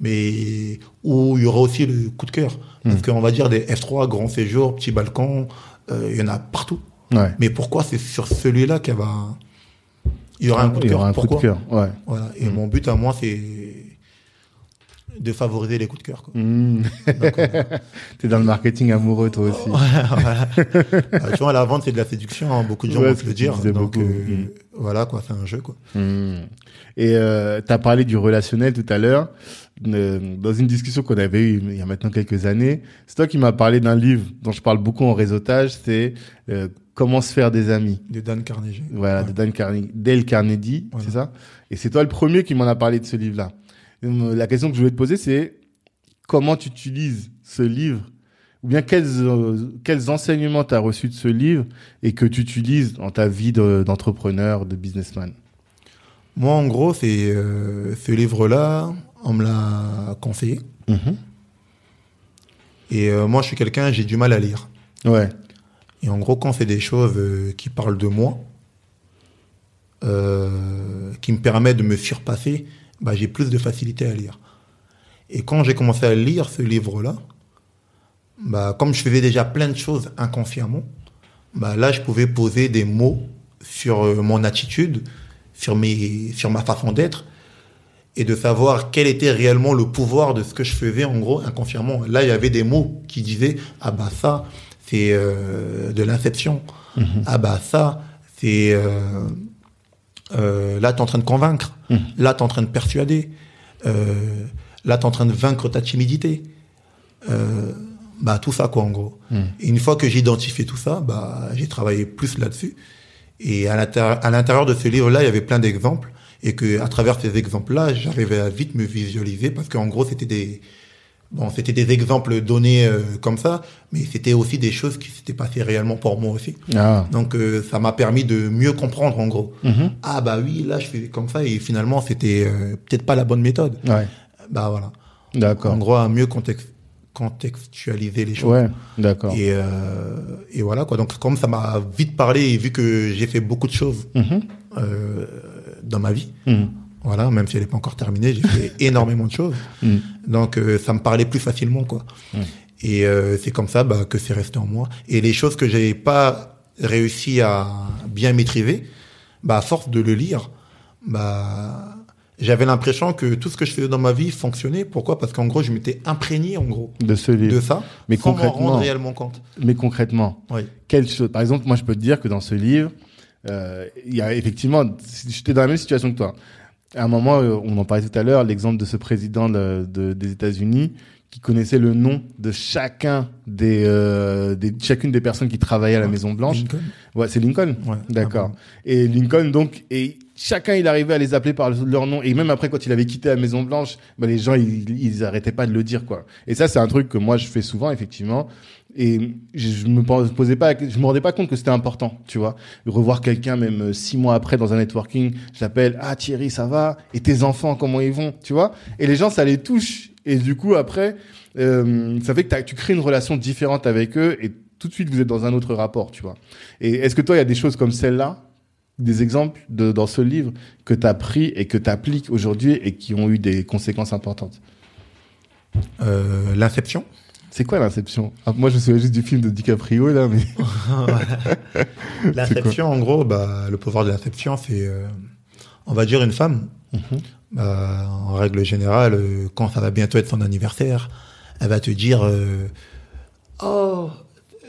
mais où il y aura aussi le coup de cœur. Parce qu'on va dire des F3, grand séjour, petit balcon, euh, il y en a partout. Ouais. Mais pourquoi c'est sur celui-là qu'il va... Il y aura un coup de cœur. un coup Pourquoi de cœur. Ouais. voilà. Et mon but à moi, c'est de favoriser les coups de cœur. euh, T'es dans le marketing amoureux toi aussi. voilà. Euh, tu vois, la vente, c'est de la séduction. hein. Beaucoup de gens vont le dire. Donc, beaucoup. euh, Mm. voilà, quoi, c'est un jeu, quoi. Mhm. Et euh, tu as parlé du relationnel tout à l'heure. Euh, dans une discussion qu'on avait eue il y a maintenant quelques années, c'est toi qui m'as parlé d'un livre dont je parle beaucoup en réseautage, c'est Comment se faire des amis. De Dan Carnegie. Voilà, Ouais. de Dan Carnegie, Dale Carnegie, Voilà. c'est ça? Et c'est toi le premier qui m'en a parlé de ce livre-là. Euh, La question que je voulais te poser, c'est comment tu utilises ce livre? Ou bien quels, euh, quels enseignements tu as reçus de ce livre et que tu utilises dans ta vie de- d'entrepreneur, de businessman? Moi, en gros, c'est euh, ce livre-là, on me l'a conseillé. Mhm. Et euh, moi, je suis quelqu'un, j'ai du mal à lire. Ouais. Et en gros, quand c'est des choses euh, qui parlent de moi, euh, qui me permettent de me surpasser, bah, j'ai plus de facilité à lire. Et quand j'ai commencé à lire ce livre-là, bah, comme je faisais déjà plein de choses inconsciemment, bah, là, je pouvais poser des mots sur euh, mon attitude, sur, mes, sur ma façon d'être, et de savoir quel était réellement le pouvoir de ce que je faisais, en gros, inconsciemment. Là, il y avait des mots qui disaient, ah bah ça, c'est euh, de l'inception. Ah bah ça, c'est... Euh, euh, là, tu es en train de convaincre. Là, tu es en train de persuader. Là, tu es en train de vaincre ta timidité. Bah, tout ça, quoi, en gros. Et une fois que j'ai identifié tout ça, bah, j'ai travaillé plus là-dessus. Et à l'intérieur à l'intérieur de ce livre-là, il y avait plein d'exemples. Et que à travers ces exemples-là, j'arrivais à vite me visualiser parce qu'en gros, c'était des, bon, c'était des exemples donnés euh, comme ça, mais c'était aussi des choses qui s'étaient passées réellement pour moi aussi. Ah. Donc euh, ça m'a permis de mieux comprendre en gros. Mhm. Ah bah oui, là je fais comme ça et finalement c'était euh, peut-être pas la bonne méthode. Ouais. Bah voilà. D'accord. En gros à mieux contextualiser les choses. Ouais. D'accord. Et, euh, et voilà quoi. Donc comme ça m'a vite parlé et vu que j'ai fait beaucoup de choses euh, dans ma vie, Mhm. Voilà, même si elle n'est pas encore terminée, j'ai fait énormément de choses. Mhm. Donc euh, ça me parlait plus facilement quoi. Et euh, c'est comme ça bah, que c'est resté en moi. Et les choses que j'ai pas réussi à bien maîtriser, bah à force de le lire, bah j'avais l'impression que tout ce que je faisais dans ma vie fonctionnait. Pourquoi? Parce qu'en gros, je m'étais imprégné en gros De ce livre. de ça, Mais sans concrètement- rendre réellement compte. Mais concrètement, Oui. quelle chose? Par exemple, moi, je peux te dire que dans ce livre, euh, il y a effectivement, j'étais dans la même situation que toi. À un moment, euh, on en parlait tout à l'heure, l'exemple de ce président de, de- des États-Unis qui connaissait le nom de chacun des, euh, des chacune des personnes qui travaillaient à la Maison Blanche. Lincoln. Ouais, c'est Lincoln. Ouais. D'accord. Et Lincoln, donc, et chacun, il arrivait à les appeler par leur nom. Et même après, quand il avait quitté la Maison Blanche, bah, les gens, ils, ils arrêtaient pas de le dire, quoi. Et ça, c'est un truc que moi, je fais souvent, effectivement. Et je, me pos- posais pas, je me rendais pas compte que c'était important, tu vois. Revoir quelqu'un, même euh, six mois après, dans un networking, je l'appelle, ah, Thierry, ça va? Et tes enfants, comment ils vont? Tu vois? Et les gens, ça les touche. Et du coup, après, euh, ça fait que tu crées une relation différente avec eux et tout de suite, vous êtes dans un autre rapport, tu vois. Et est-ce que toi, il y a des choses comme celle-là, des exemples dans ce livre que tu as pris et que tu appliques aujourd'hui et qui ont eu des conséquences importantes? Euh, L'inception. C'est quoi l'inception Ah, Moi, je me souviens juste du film de DiCaprio, là, mais... L'inception, en gros, bah, le pouvoir de l'inception, c'est, euh, on va dire, une femme. Mhm. Bah, en règle générale, euh, quand ça va bientôt être son anniversaire, elle va te dire euh, Oh,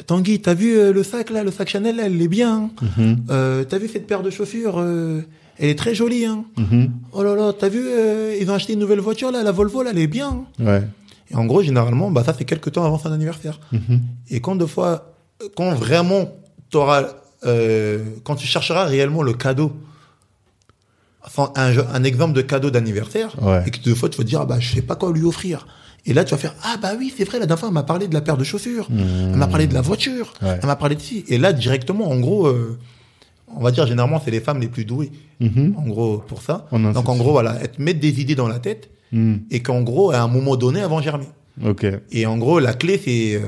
Tanguy, t'as vu euh, le sac là, le sac Chanel, là, elle est bien. hein. Mhm. Euh, t'as vu cette paire de chaussures euh, Elle est très jolie. Hein. Mhm. Oh là là, t'as vu euh, Ils ont acheté une nouvelle voiture là, la Volvo, là, elle est bien. hein. Ouais. Et en gros, généralement, bah, ça fait quelques temps avant son anniversaire. Mhm. Et quand deux fois, quand vraiment t'auras, euh, quand tu chercheras réellement le cadeau, enfin, un, exemple de cadeau d'anniversaire, Ouais. et que deux fois tu vas te dire, ah bah, je sais pas quoi lui offrir. Et là, tu vas faire, ah bah oui, c'est vrai, la dernière fois, elle m'a parlé de la paire de chaussures, elle m'a parlé de la voiture, Ouais. elle m'a parlé de ci. Et là, directement, en gros, euh, on va dire, généralement, c'est les femmes les plus douées, Mhm. en gros, pour ça. En Donc, en gros, voilà, elles te mettent des idées dans la tête, Et qu'en gros, à un moment donné, elles vont germer. Ok. Et en gros, la clé, c'est euh,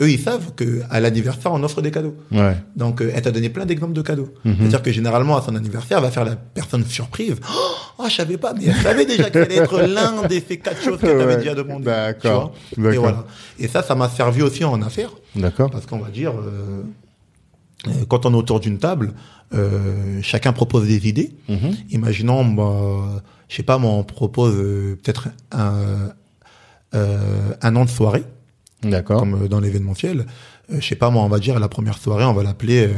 eux, ils savent que à l'anniversaire, on offre des cadeaux. Ouais. Donc, euh, elle t'a donné plein d'exemples de cadeaux. Mhm. C'est-à-dire que généralement, à son anniversaire, elle va faire la personne surprise. Oh, je savais pas, mais elle savait déjà qu'elle allait être l'un de ces quatre choses qu'elle t'avait Ouais. déjà demandé. D'accord. Et voilà. Et ça, ça m'a servi aussi en affaires. D'accord. Parce qu'on va dire, euh, quand on est autour d'une table, euh, chacun propose des idées. Mhm. Imaginons, moi, je sais pas, moi, on propose euh, peut-être un, euh, un an de soirée D'accord. comme euh, dans l'événementiel. Je sais pas, moi, on va dire la première soirée, on va l'appeler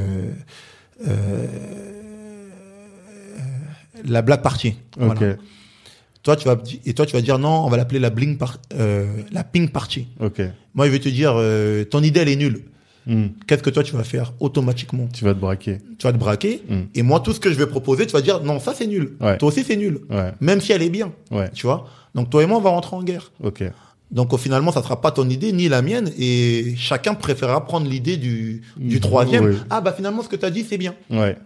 la black party. Toi, tu vas et toi, tu vas dire non, on va l'appeler la bling par, euh, la pink party. Ok. Moi, je vais te dire, euh, ton idée elle est nulle. Mhm. Qu'est-ce que toi tu vas faire automatiquement Tu vas te braquer. Tu vas te braquer. Mm. Et moi, tout ce que je vais proposer, tu vas dire non, ça c'est nul. Ouais. Toi aussi c'est nul. Ouais. Même si elle est bien. Ouais. Tu vois? Donc toi et moi, on va rentrer en guerre. Ok. Donc finalement, ça sera pas ton idée ni la mienne, et chacun préférera prendre l'idée du, du Mm, troisième. oui. Ah bah finalement, ce que tu as dit, c'est bien. Ouais.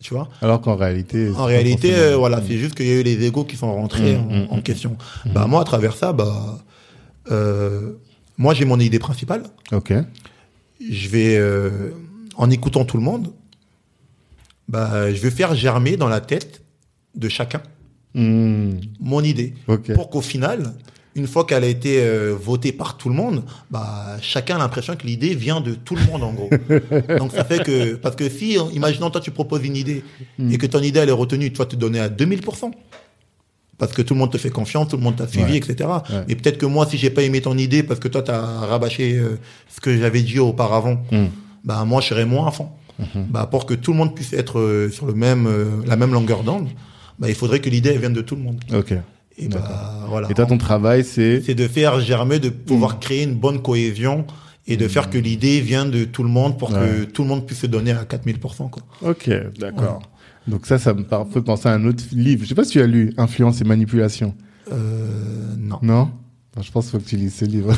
Tu vois? Alors qu'en réalité. En réalité, forcément- euh, voilà, c'est juste qu'il y a eu les égos qui sont rentrés en, en question. Bah moi, à travers ça, bah euh, moi j'ai mon idée principale. Ok. Je vais euh, en écoutant tout le monde, bah je vais faire germer dans la tête de chacun Mhm. mon idée pour qu'au final, une fois qu'elle a été euh, votée par tout le monde, bah chacun a l'impression que l'idée vient de tout le monde en gros. Donc ça fait que parce que si imaginons toi tu proposes une idée et que ton idée elle est retenue, toi te donner à 2000 parce que tout le monde te fait confiance, tout le monde t'a suivi, Ouais. etc. Ouais. Et peut-être que moi, si j'ai pas aimé ton idée parce que toi t'as rabâché euh, ce que j'avais dit auparavant, Mhm. bah moi je serais moins à fond. Mhm. Bah pour que tout le monde puisse être euh, sur le même euh, la même longueur d'onde, bah il faudrait que l'idée vienne de tout le monde. Ok. Et bah voilà. Et toi, ton travail, c'est. C'est de faire germer, de pouvoir créer une bonne cohésion et de faire que l'idée vienne de tout le monde pour que tout le monde puisse se donner à 4000%. Quoi. Ok, d'accord. Donc ça, ça me fait penser à un autre livre. Je sais pas si tu as lu Influence et manipulation. Euh, non. Non? Je pense qu'il faut que tu lises ce livre.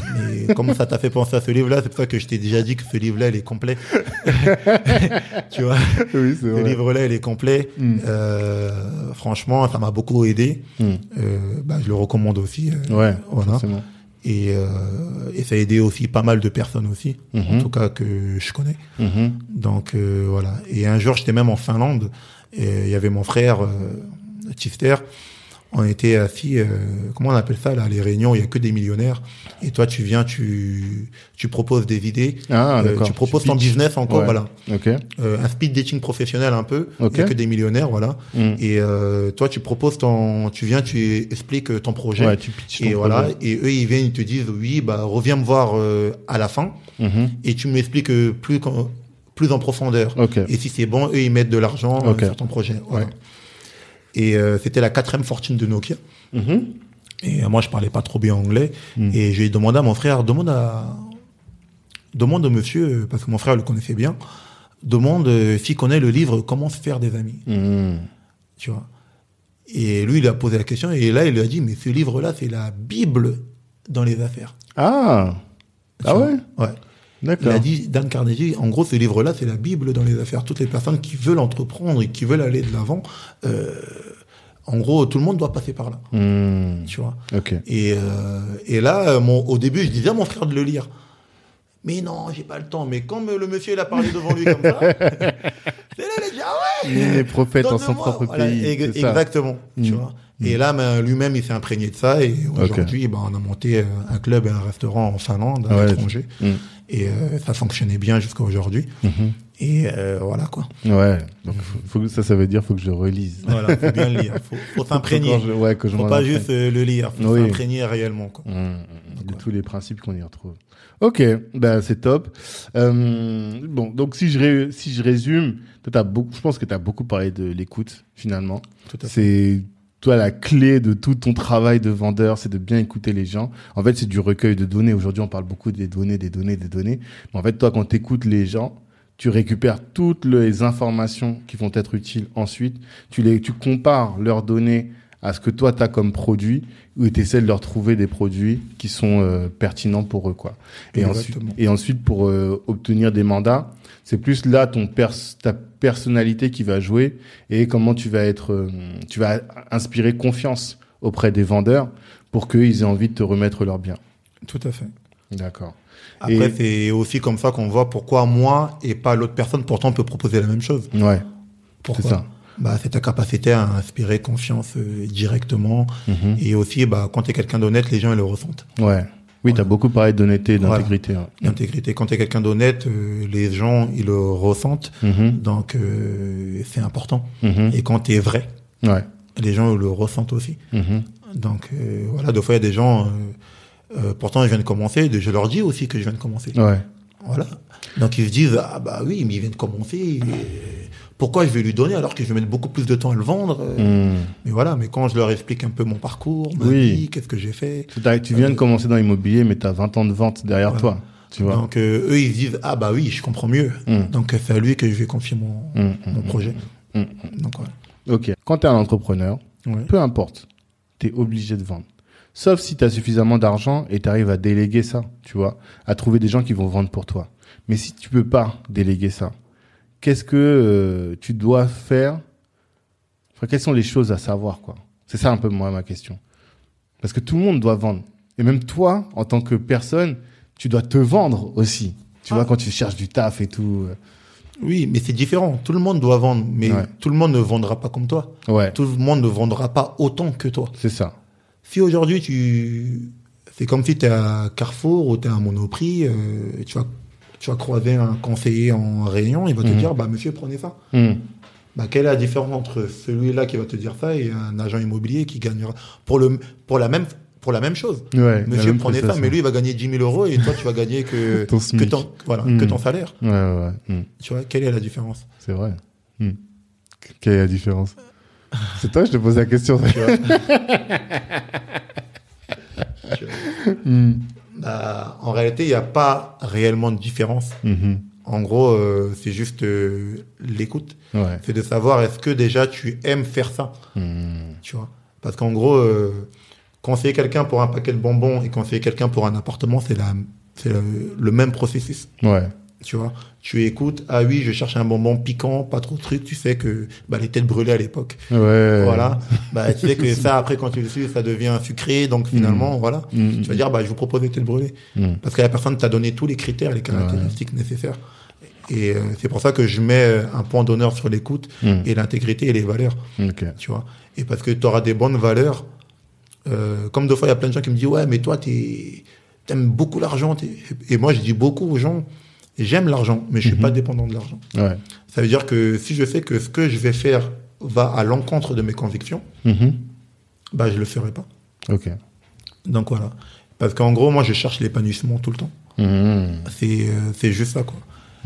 Et comme ça t'a fait penser à ce livre-là, c'est pour ça que je t'ai déjà dit que ce livre-là, il est complet. tu vois, oui, c'est ce vrai. livre-là, il est complet. Mm. Euh, franchement, ça m'a beaucoup aidé. Mm. Euh, bah, je le recommande aussi. euh, Ouais, Voilà. forcément. Et, euh, et ça a aidé aussi pas mal de personnes aussi, en Mhm. tout cas que je connais. Mhm. Donc euh, voilà. Et un jour, j'étais même en Finlande. Et il y avait mon frère, euh, Tifter. On était assis, euh, comment on appelle ça là, les réunions, il y a que des millionnaires. Et toi, tu viens, tu, tu proposes des idées. Ah, Euh, tu proposes ton pitches. business encore, Ouais. voilà. Ok. Euh, un speed dating professionnel un peu. Il a que des millionnaires, voilà. Mm. Et euh, toi, tu proposes ton, tu viens, tu expliques ton projet. Ouais, tu ton et voilà. Et eux, ils viennent, ils te disent, oui, bah reviens me voir euh, à la fin Mhm. et tu m'expliques plus qu'en- plus en profondeur. Et si c'est bon, eux ils mettent de l'argent euh, sur ton projet. Voilà. Ouais. Et euh, c'était la quatrième fortune de Nokia. Et euh, moi, je parlais pas trop bien anglais. Et j'ai demandé à mon frère, demande à, demande au monsieur, parce que mon frère le connaissait bien, demande euh, s'il connaît le livre Comment se faire des amis. Mhm. Tu vois. Et lui, il a posé la question, et là, il lui a dit, mais ce livre-là, c'est la Bible dans les affaires. Ah. Tu Ah ouais? Ouais. Il a dit, Dan Carnegie, en gros, ce livre-là, c'est la Bible dans les affaires. Toutes les personnes qui veulent entreprendre et qui veulent aller de l'avant, euh, en gros, tout le monde doit passer par là. Mhm. Tu vois. Et, euh, et là, euh, mon, au début, je disais à mon frère de le lire. Mais non, j'ai pas le temps. Mais comme euh, le monsieur, il a parlé devant lui comme ça, c'est là, il a dit, ah ouais Il est prophète en son propre Voilà, pays. ex- c'est ça. exactement. Tu Mm. vois. Et là, ben, lui-même, il s'est imprégné de ça. Et aujourd'hui, ben, on a monté un club et un restaurant en Finlande, à Ouais. l'étranger. Et euh, ça fonctionnait bien jusqu'à aujourd'hui. Mhm. Et euh, voilà quoi. Ouais. Donc faut, faut que- ça, ça veut dire faut que je relise. Voilà, faut bien le lire. Faut, faut s'imprégner. Faut Ouais, Faut pas juste euh, le lire. Faut Oui. s'imprégner réellement. Quoi. Mmh, mmh, de tous les principes qu'on y retrouve. Ok, ben c'est top. Euh, bon, donc si je ré- si je résume, toi, t'as beaucoup, je pense que tu as beaucoup parlé de l'écoute finalement. Tout à fait. C'est toi la clé de tout ton travail de vendeur, c'est de bien écouter les gens. En fait, c'est du recueil de données. Aujourd'hui, on parle beaucoup des données, des données, des données. Mais en fait, toi, quand tu écoutes les gens, tu récupères toutes les informations qui vont être utiles ensuite. Tu les, tu compares leurs données à ce que toi tu as comme produit ou tu essaies de leur trouver des produits qui sont euh, pertinents pour eux quoi. Et ensuite et ensuite pour euh, obtenir des mandats, c'est plus là ton pers ta personnalité qui va jouer et comment tu vas être euh, tu vas inspirer confiance auprès des vendeurs pour qu'ils aient envie de te remettre leurs biens. Tout à fait. D'accord. Après, Et- c'est aussi comme ça qu'on voit pourquoi moi et pas l'autre personne, pourtant, peut proposer la même chose. Ouais. Pourquoi ça. Bah, c'est ta capacité à inspirer confiance euh, directement. Mhm. Et aussi, bah, quand tu es quelqu'un d'honnête, les gens ils le ressentent. Ouais. Oui, tu as beaucoup parlé d'honnêteté et Voilà. d'intégrité. hein. L'intégrité. Quand tu es quelqu'un d'honnête, euh, les gens ils le ressentent. Mhm. Donc, euh, c'est important. Mhm. Et quand tu es vrai, Ouais. les gens ils le ressentent aussi. Mhm. Donc, euh, voilà, des fois, il y a des gens, euh, euh, pourtant, je viens de commencer, je leur dis aussi que je viens de commencer. Ouais. Voilà. Donc ils se disent ah bah oui mais il vient de commencer. et Pourquoi je vais lui donner alors que je vais mettre beaucoup plus de temps à le vendre euh, Mhm. Mais voilà. Mais quand je leur explique un peu mon parcours, ma Oui. vie, qu'est-ce que j'ai fait, Tu viens de commencer dans l'immobilier, mais tu as 20 ans de vente derrière Ouais. toi. Tu vois. donc euh, eux ils se disent ah bah oui je comprends mieux. Mm. Donc c'est à lui que je vais confier mon, Mm, mon mm, projet. Donc voilà. Ok. Quand tu es un entrepreneur, Ouais. peu importe, tu es obligé de vendre. Sauf si tu as suffisamment d'argent et tu arrives à déléguer ça, tu vois, à trouver des gens qui vont vendre pour toi. Mais si tu peux pas déléguer ça, qu'est-ce que euh, tu dois faire? Enfin, quelles sont les choses à savoir, quoi? C'est ça un peu moi ma question. Parce que tout le monde doit vendre. Et même toi, en tant que personne, tu dois te vendre aussi. Tu Ah. vois, quand tu cherches du taf et tout. euh, Oui mais c'est différent. Tout le monde doit vendre, mais Ouais. tout le monde ne vendra pas comme toi. Ouais, Tout le monde ne vendra pas autant que toi. c'est ça. Si aujourd'hui tu, c'est comme si tu es à Carrefour ou tu es à Monoprix, euh, tu vas, tu vas croiser un conseiller en réunion, il va te Mhm. dire, bah monsieur prenez ça. Hmm. Bah quelle est la différence entre celui-là qui va te dire ça et un agent immobilier qui gagnera pour le, pour la même, pour la même chose. Ouais, Monsieur même prenez ça, mais lui il va gagner 10 000 euros et toi tu vas gagner que Ton que SMIC. ton, voilà, que ton salaire. Ouais, ouais, ouais. Hmm. Tu vois quelle est la différence? C'est vrai. Quelle est la différence? C'est toi, je te pose la question. Tu vois. Bah, en réalité il n'y a pas réellement de différence. Mhm. En gros, euh, c'est juste euh, l'écoute. Ouais. c'est de savoir est-ce que déjà tu aimes faire ça, Hmm. tu vois? Parce qu'en gros, euh, conseiller quelqu'un pour un paquet de bonbons et conseiller quelqu'un pour un appartement, c'est la, c'est le, le même processus, Ouais. Tu vois. Tu écoutes, ah oui, je cherche un bonbon piquant, pas trop de trucs, tu sais que bah, les têtes brûlées à l'époque. Ouais. Voilà. Bah, tu sais que ça, après, quand tu le suis, ça devient sucré, donc finalement, voilà. Hmm. Tu vas dire, bah, je vous propose des têtes brûlées. Parce que la personne t'a donné tous les critères, les caractéristiques nécessaires. Et euh, c'est pour ça que je mets euh, un point d'honneur sur l'écoute et l'intégrité et les valeurs, tu vois. Et parce que tu auras des bonnes valeurs. euh, comme deux fois, il y a plein de gens qui me disent, ouais, mais toi, t'aimes beaucoup l'argent. Et moi, je dis beaucoup aux gens, j'aime l'argent, mais je suis pas dépendant de l'argent. Ouais. Ça veut dire que si je sais que ce que je vais faire va à l'encontre de mes convictions, Mhm. bah, je le ferai pas. Ok. Donc voilà. Parce qu'en gros, moi, je cherche l'épanouissement tout le temps. Mhm. C'est, euh, c'est juste ça, quoi.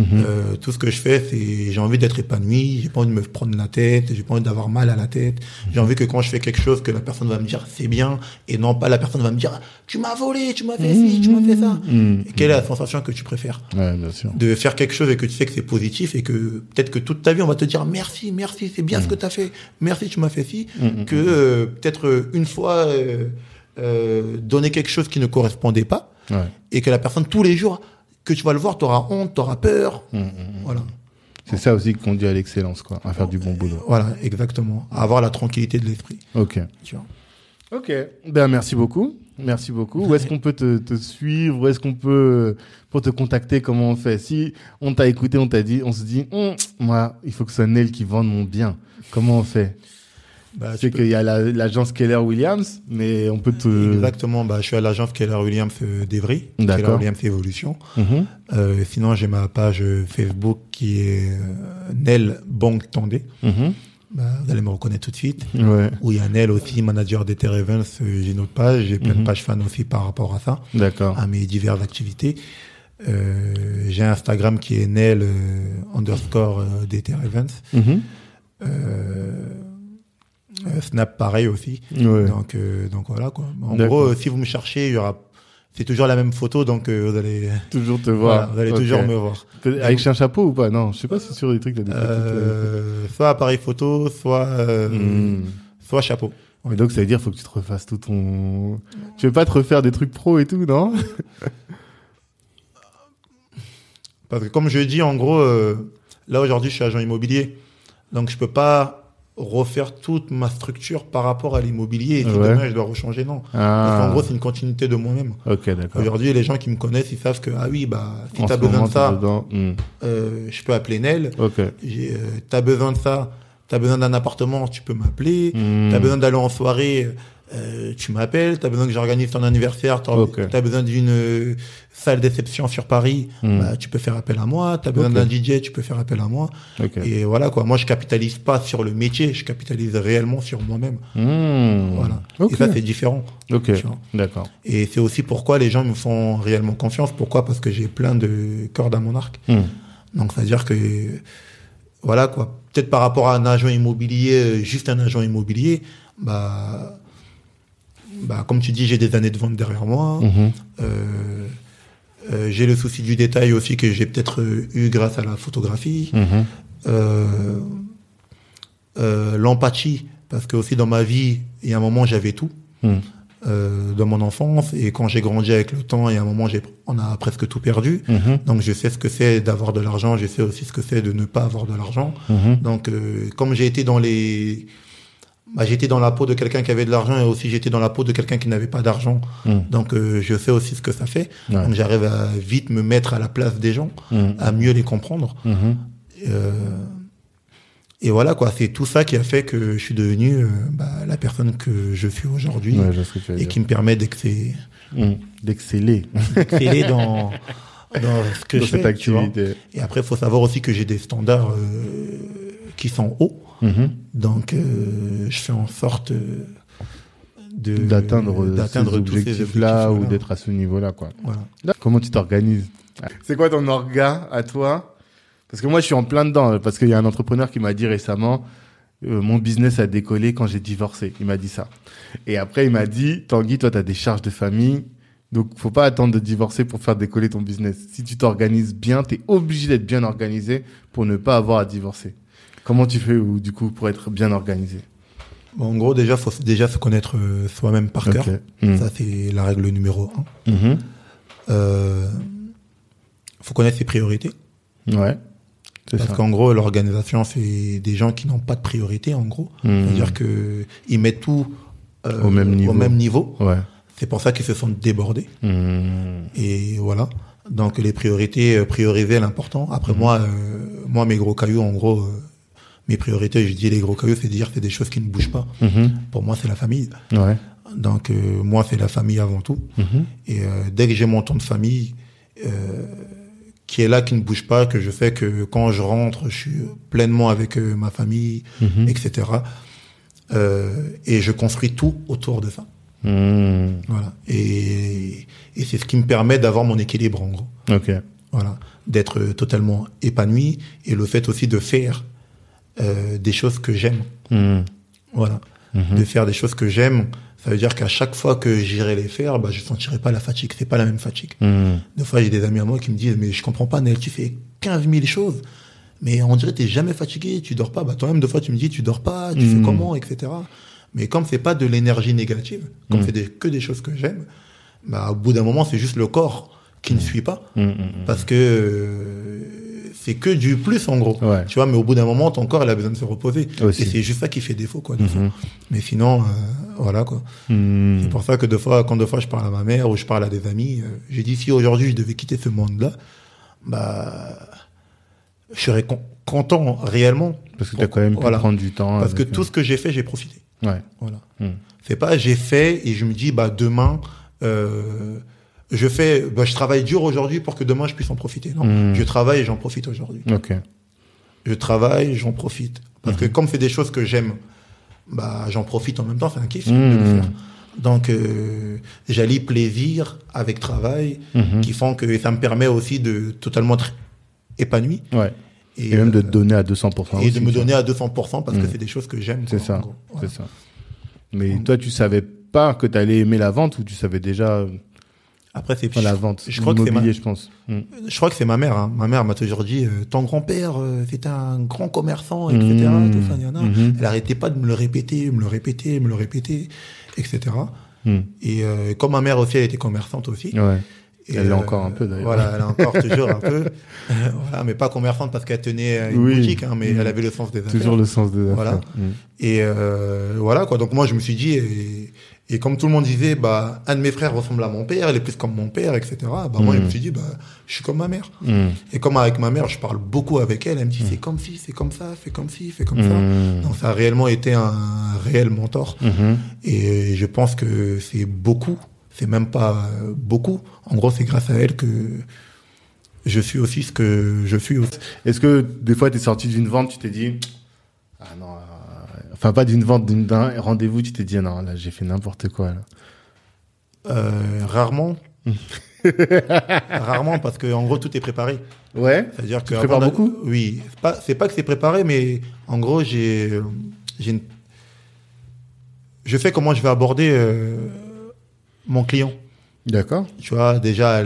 Euh, tout ce que je fais, c'est j'ai envie d'être épanoui, j'ai pas envie de me prendre la tête, j'ai pas envie d'avoir mal à la tête. J'ai envie que quand je fais quelque chose, que la personne va me dire c'est bien, et non pas la personne va me dire tu m'as volé, tu m'as fait ci, tu m'as fait ça. Et quelle est la sensation que tu préfères? Ouais, bien sûr. De faire quelque chose et que tu sais que c'est positif et que peut-être que toute ta vie on va te dire merci, merci, c'est bien ce que tu as fait, merci, tu m'as fait ci, que euh, peut-être une fois euh, euh, donner quelque chose qui ne correspondait pas Ouais. et que la personne tous les jours que tu vas le voir, tu auras honte, tu auras peur. Voilà. C'est ça aussi qui conduit à l'excellence, quoi, à faire du bon boulot. Voilà, exactement. À avoir la tranquillité de l'esprit. Ok. Tu vois. Ok. Ben merci beaucoup. Merci beaucoup. Où est-ce qu'on peut te, te suivre? Où est-ce qu'on peut pour te contacter? Comment on fait? Si on t'a écouté, on t'a dit, on se dit, Hum, moi, il faut que ce soit Nel qui vende mon bien. Comment on fait? Bah, C'est qu'il y a la- l'agence Keller Williams, mais on peut te. Exactement. Bah, je suis à l'agence Keller Williams euh, d'Evry. D'accord. Keller Williams Evolution. Mhm. Euh, sinon, j'ai ma page euh, Facebook qui est euh, Nel Bang Tandé. Mhm. Bah, vous allez me reconnaître tout de suite. Ouais. Où il y a Nel aussi, manager d'Ether Events. euh, j'ai une autre page. J'ai plein Mhm. de pages fans aussi par rapport à ça, D'accord. à mes diverses activités. Euh, j'ai Instagram qui est Nel euh, underscore Events. Mhm. Euh, Snap pareil aussi. Ouais. Donc, euh, donc voilà quoi. En gros, euh, si vous me cherchez, il y aura, c'est toujours la même photo, donc euh, vous allez, Toujours te voilà, voir. vous allez toujours me voir. Avec un chapeau ou pas? Non, je sais pas si sur des trucs, t'as des euh, Euh, soit appareil photo, soit, euh, hmm. soit chapeau. Mais donc ça veut dire faut que tu te refasses tout ton. Tu veux pas te refaire des trucs pro et tout, non? Parce que comme je dis, en gros, euh, là aujourd'hui, je suis agent immobilier, donc je peux pas refaire toute ma structure par rapport à l'immobilier. Et si Ouais. demain je dois rechanger, non. Parce Ah. qu'en gros, c'est une continuité de moi-même. Aujourd'hui, les gens qui me connaissent, ils savent que ah oui, bah si En t'as ce besoin de ça. Hmm. euh, je peux appeler Nel. Ok. J'ai, euh, t'as besoin de ça, t'as besoin d'un appartement, tu peux m'appeler. Hmm. T'as besoin d'aller en soirée, euh, tu m'appelles. T'as besoin que j'organise ton anniversaire, t'as Ok. t'as besoin d'une euh, salle d'exception sur Paris, Hmm. bah, tu peux faire appel à moi. T'as besoin Ok. d'un DJ, tu peux faire appel à moi. Et voilà quoi. Moi, je capitalise pas sur le métier, je capitalise réellement sur moi-même. Hmm. Voilà. Et ça, c'est différent. Ok. tu. D'accord. Et c'est aussi pourquoi les gens me font réellement confiance. Pourquoi? Parce que j'ai plein de cordes à mon arc. Hmm. Donc, c'est-à-dire que, voilà quoi. Peut-être par rapport à un agent immobilier, euh, juste un agent immobilier, bah, bah comme tu dis, j'ai des années de vente derrière moi. Mhm. Euh, euh, j'ai le souci du détail aussi que j'ai peut-être eu grâce à la photographie. Mhm. Euh, L'empathie, parce que aussi dans ma vie, il y a un moment, j'avais tout. Euh, dans mon enfance et quand j'ai grandi avec le temps, il y a un moment, j'ai, on a presque tout perdu. Mhm. Donc je sais ce que c'est d'avoir de l'argent, je sais aussi ce que c'est de ne pas avoir de l'argent. Mhm. Donc comme j'ai été dans les bah, j'étais dans la peau de quelqu'un qui avait de l'argent et aussi j'étais dans la peau de quelqu'un qui n'avait pas d'argent. Hmm. Donc euh, je sais aussi ce que ça fait. Ouais. Donc j'arrive à vite me mettre à la place des gens, Mhm. à mieux les comprendre. Mhm. Euh, et voilà quoi, c'est tout ça qui a fait que je suis devenu euh, bah, la personne que je suis aujourd'hui Ouais, et dire. qui me permet d'exceller Hmm. D'exceller d'exceller dans, dans ce que dans je cette fais. activité. Et après, il faut savoir aussi que j'ai des standards qui sont hauts. Mhm. Donc, euh, je fais en sorte euh, de D'atteindre d'atteindre ces tous ces objectifs-là ou d'être à ce niveau-là, quoi. Voilà. Comment tu t'organises C'est quoi ton orga à toi? Parce que moi, je suis en plein dedans. Parce qu'il y a un entrepreneur qui m'a dit récemment, euh, mon business a décollé quand j'ai divorcé. Il m'a dit ça. Et après, il m'a dit, Tanguy, toi, tu as des charges de famille. Donc, faut pas attendre de divorcer pour faire décoller ton business. Si tu t'organises bien, tu es obligé d'être bien organisé pour ne pas avoir à divorcer. Comment tu fais, ou, du coup, pour être bien organisé? En gros, déjà, faut déjà se connaître euh, soi-même par cœur. Hmm. Ça, c'est la règle numéro un. Euh, faut connaître ses priorités. Ouais. Parce qu'en gros, l'organisation, c'est des gens qui n'ont pas de priorité, en gros. Hmm. C'est-à-dire que ils mettent tout euh, Au même niveau. Au même niveau. Ouais. C'est pour ça qu'ils se sont débordés. Hmm. Et voilà. Donc les priorités, prioriser l'important. Après moi, euh, moi mes gros cailloux, en gros, mes priorités, je dis les gros cailloux, c'est dire c'est des choses qui ne bougent pas. Mhm. Pour moi, c'est la famille. Ouais. Donc euh, moi, c'est la famille avant tout. Mhm. Et euh, dès que j'ai mon temps de famille euh, qui est là, qui ne bouge pas, que je sais que quand je rentre, je suis pleinement avec euh, ma famille, Mhm. etc. Et je construis tout autour de ça. Voilà. Et, et c'est ce qui me permet d'avoir mon équilibre en gros. Ok. Voilà. d'être totalement épanoui et le fait aussi de faire euh, des choses que j'aime. Mhm. Voilà. Mhm. De faire des choses que j'aime, ça veut dire qu'à chaque fois que j'irai les faire, bah, je sentirai pas la fatigue. C'est pas la même fatigue. Mhm. Des fois, j'ai des amis à moi qui me disent, mais je comprends pas, Nel, tu fais 15 000 choses. Mais on dirait que t'es jamais fatigué, tu dors pas. Bah, toi-même, deux fois, tu me dis, tu dors pas, tu fais comment, etc. Mais comme c'est pas de l'énergie négative, comme Mhm. c'est des- que des choses que j'aime, bah, au bout d'un moment, c'est juste le corps qui ne suit pas. Parce que euh, c'est que du plus, en gros. Ouais. Tu vois, mais au bout d'un moment, ton corps, il a besoin de se reposer. Aussi. Et c'est juste ça qui fait défaut, quoi. des. Mhm. Mais sinon, euh, voilà, quoi. Mhm. C'est pour ça que deux fois, quand deux fois je parle à ma mère ou je parle à des amis, euh, j'ai dit si aujourd'hui je devais quitter ce monde-là, bah, je serais con- content réellement. Parce que tu as quand même pu Voilà. prendre du temps. Parce que tout ce que j'ai fait, j'ai profité. Ouais. Voilà. Mhm. C'est pas j'ai fait et je me dis bah demain, euh, je fais, bah, je travaille dur aujourd'hui pour que demain je puisse en profiter. Non, Mhm. je travaille et j'en profite aujourd'hui. Ok. Je travaille, j'en profite. Parce que comme c'est des choses que j'aime, bah j'en profite en même temps. C'est un kiff de le Mhm. faire. Donc euh, j'allie plaisir avec travail, qui font que ça me permet aussi de totalement être épanoui Ouais. Et, même de euh, te donner à 200%. et aussi, de me donner à 200% parce que c'est des choses que j'aime. C'est ça. Voilà. C'est ça. Mais toi, tu savais pas que tu allais aimer la vente ou tu savais déjà euh, Après c'est enfin, la vente je crois que c'est ma- je pense. Mhm. Je crois que c'est ma mère. Hein. Ma mère m'a toujours dit euh, ton grand-père euh, c'était un grand commerçant, etc. Tout ça, gna, gna. Mhm. Elle arrêtait pas de me le répéter, me le répéter, me le répéter, etc. Et euh, comme ma mère aussi, elle était commerçante aussi. Ouais. Et, Elle euh, encore un peu, d'ailleurs. Voilà, elle est encore toujours un peu. Voilà, mais pas commerçante parce qu'elle tenait une Oui. boutique, hein, mais elle avait le sens des affaires. Toujours le sens des affaires. Voilà. Et voilà quoi. Donc moi je me suis dit et, et comme tout le monde disait bah un de mes frères ressemble à mon père, il est plus comme mon père, etc. Bah moi je me suis dit bah je suis comme ma mère. Mhm. Et comme avec ma mère je parle beaucoup avec elle, elle me dit c'est comme ci, c'est comme ça, fais comme ci, fais comme ça. Donc ça a réellement été un réel mentor. Et je pense que c'est beaucoup, c'est même pas beaucoup. En gros c'est grâce à elle que je suis aussi ce que je suis. Est-ce que des fois, tu es sorti d'une vente, tu t'es dit, ah non, enfin pas d'une vente, d'un rendez-vous, tu t'es dit, ah non, là, j'ai fait n'importe quoi. Là. Euh, rarement. rarement parce que en gros tout est préparé. Ouais. C'est-à-dire que Tu prépares beaucoup? Oui, c'est pas c'est pas que c'est préparé, mais en gros j'ai j'ai une- je sais comment je vais aborder euh, mon client. D'accord. Tu vois déjà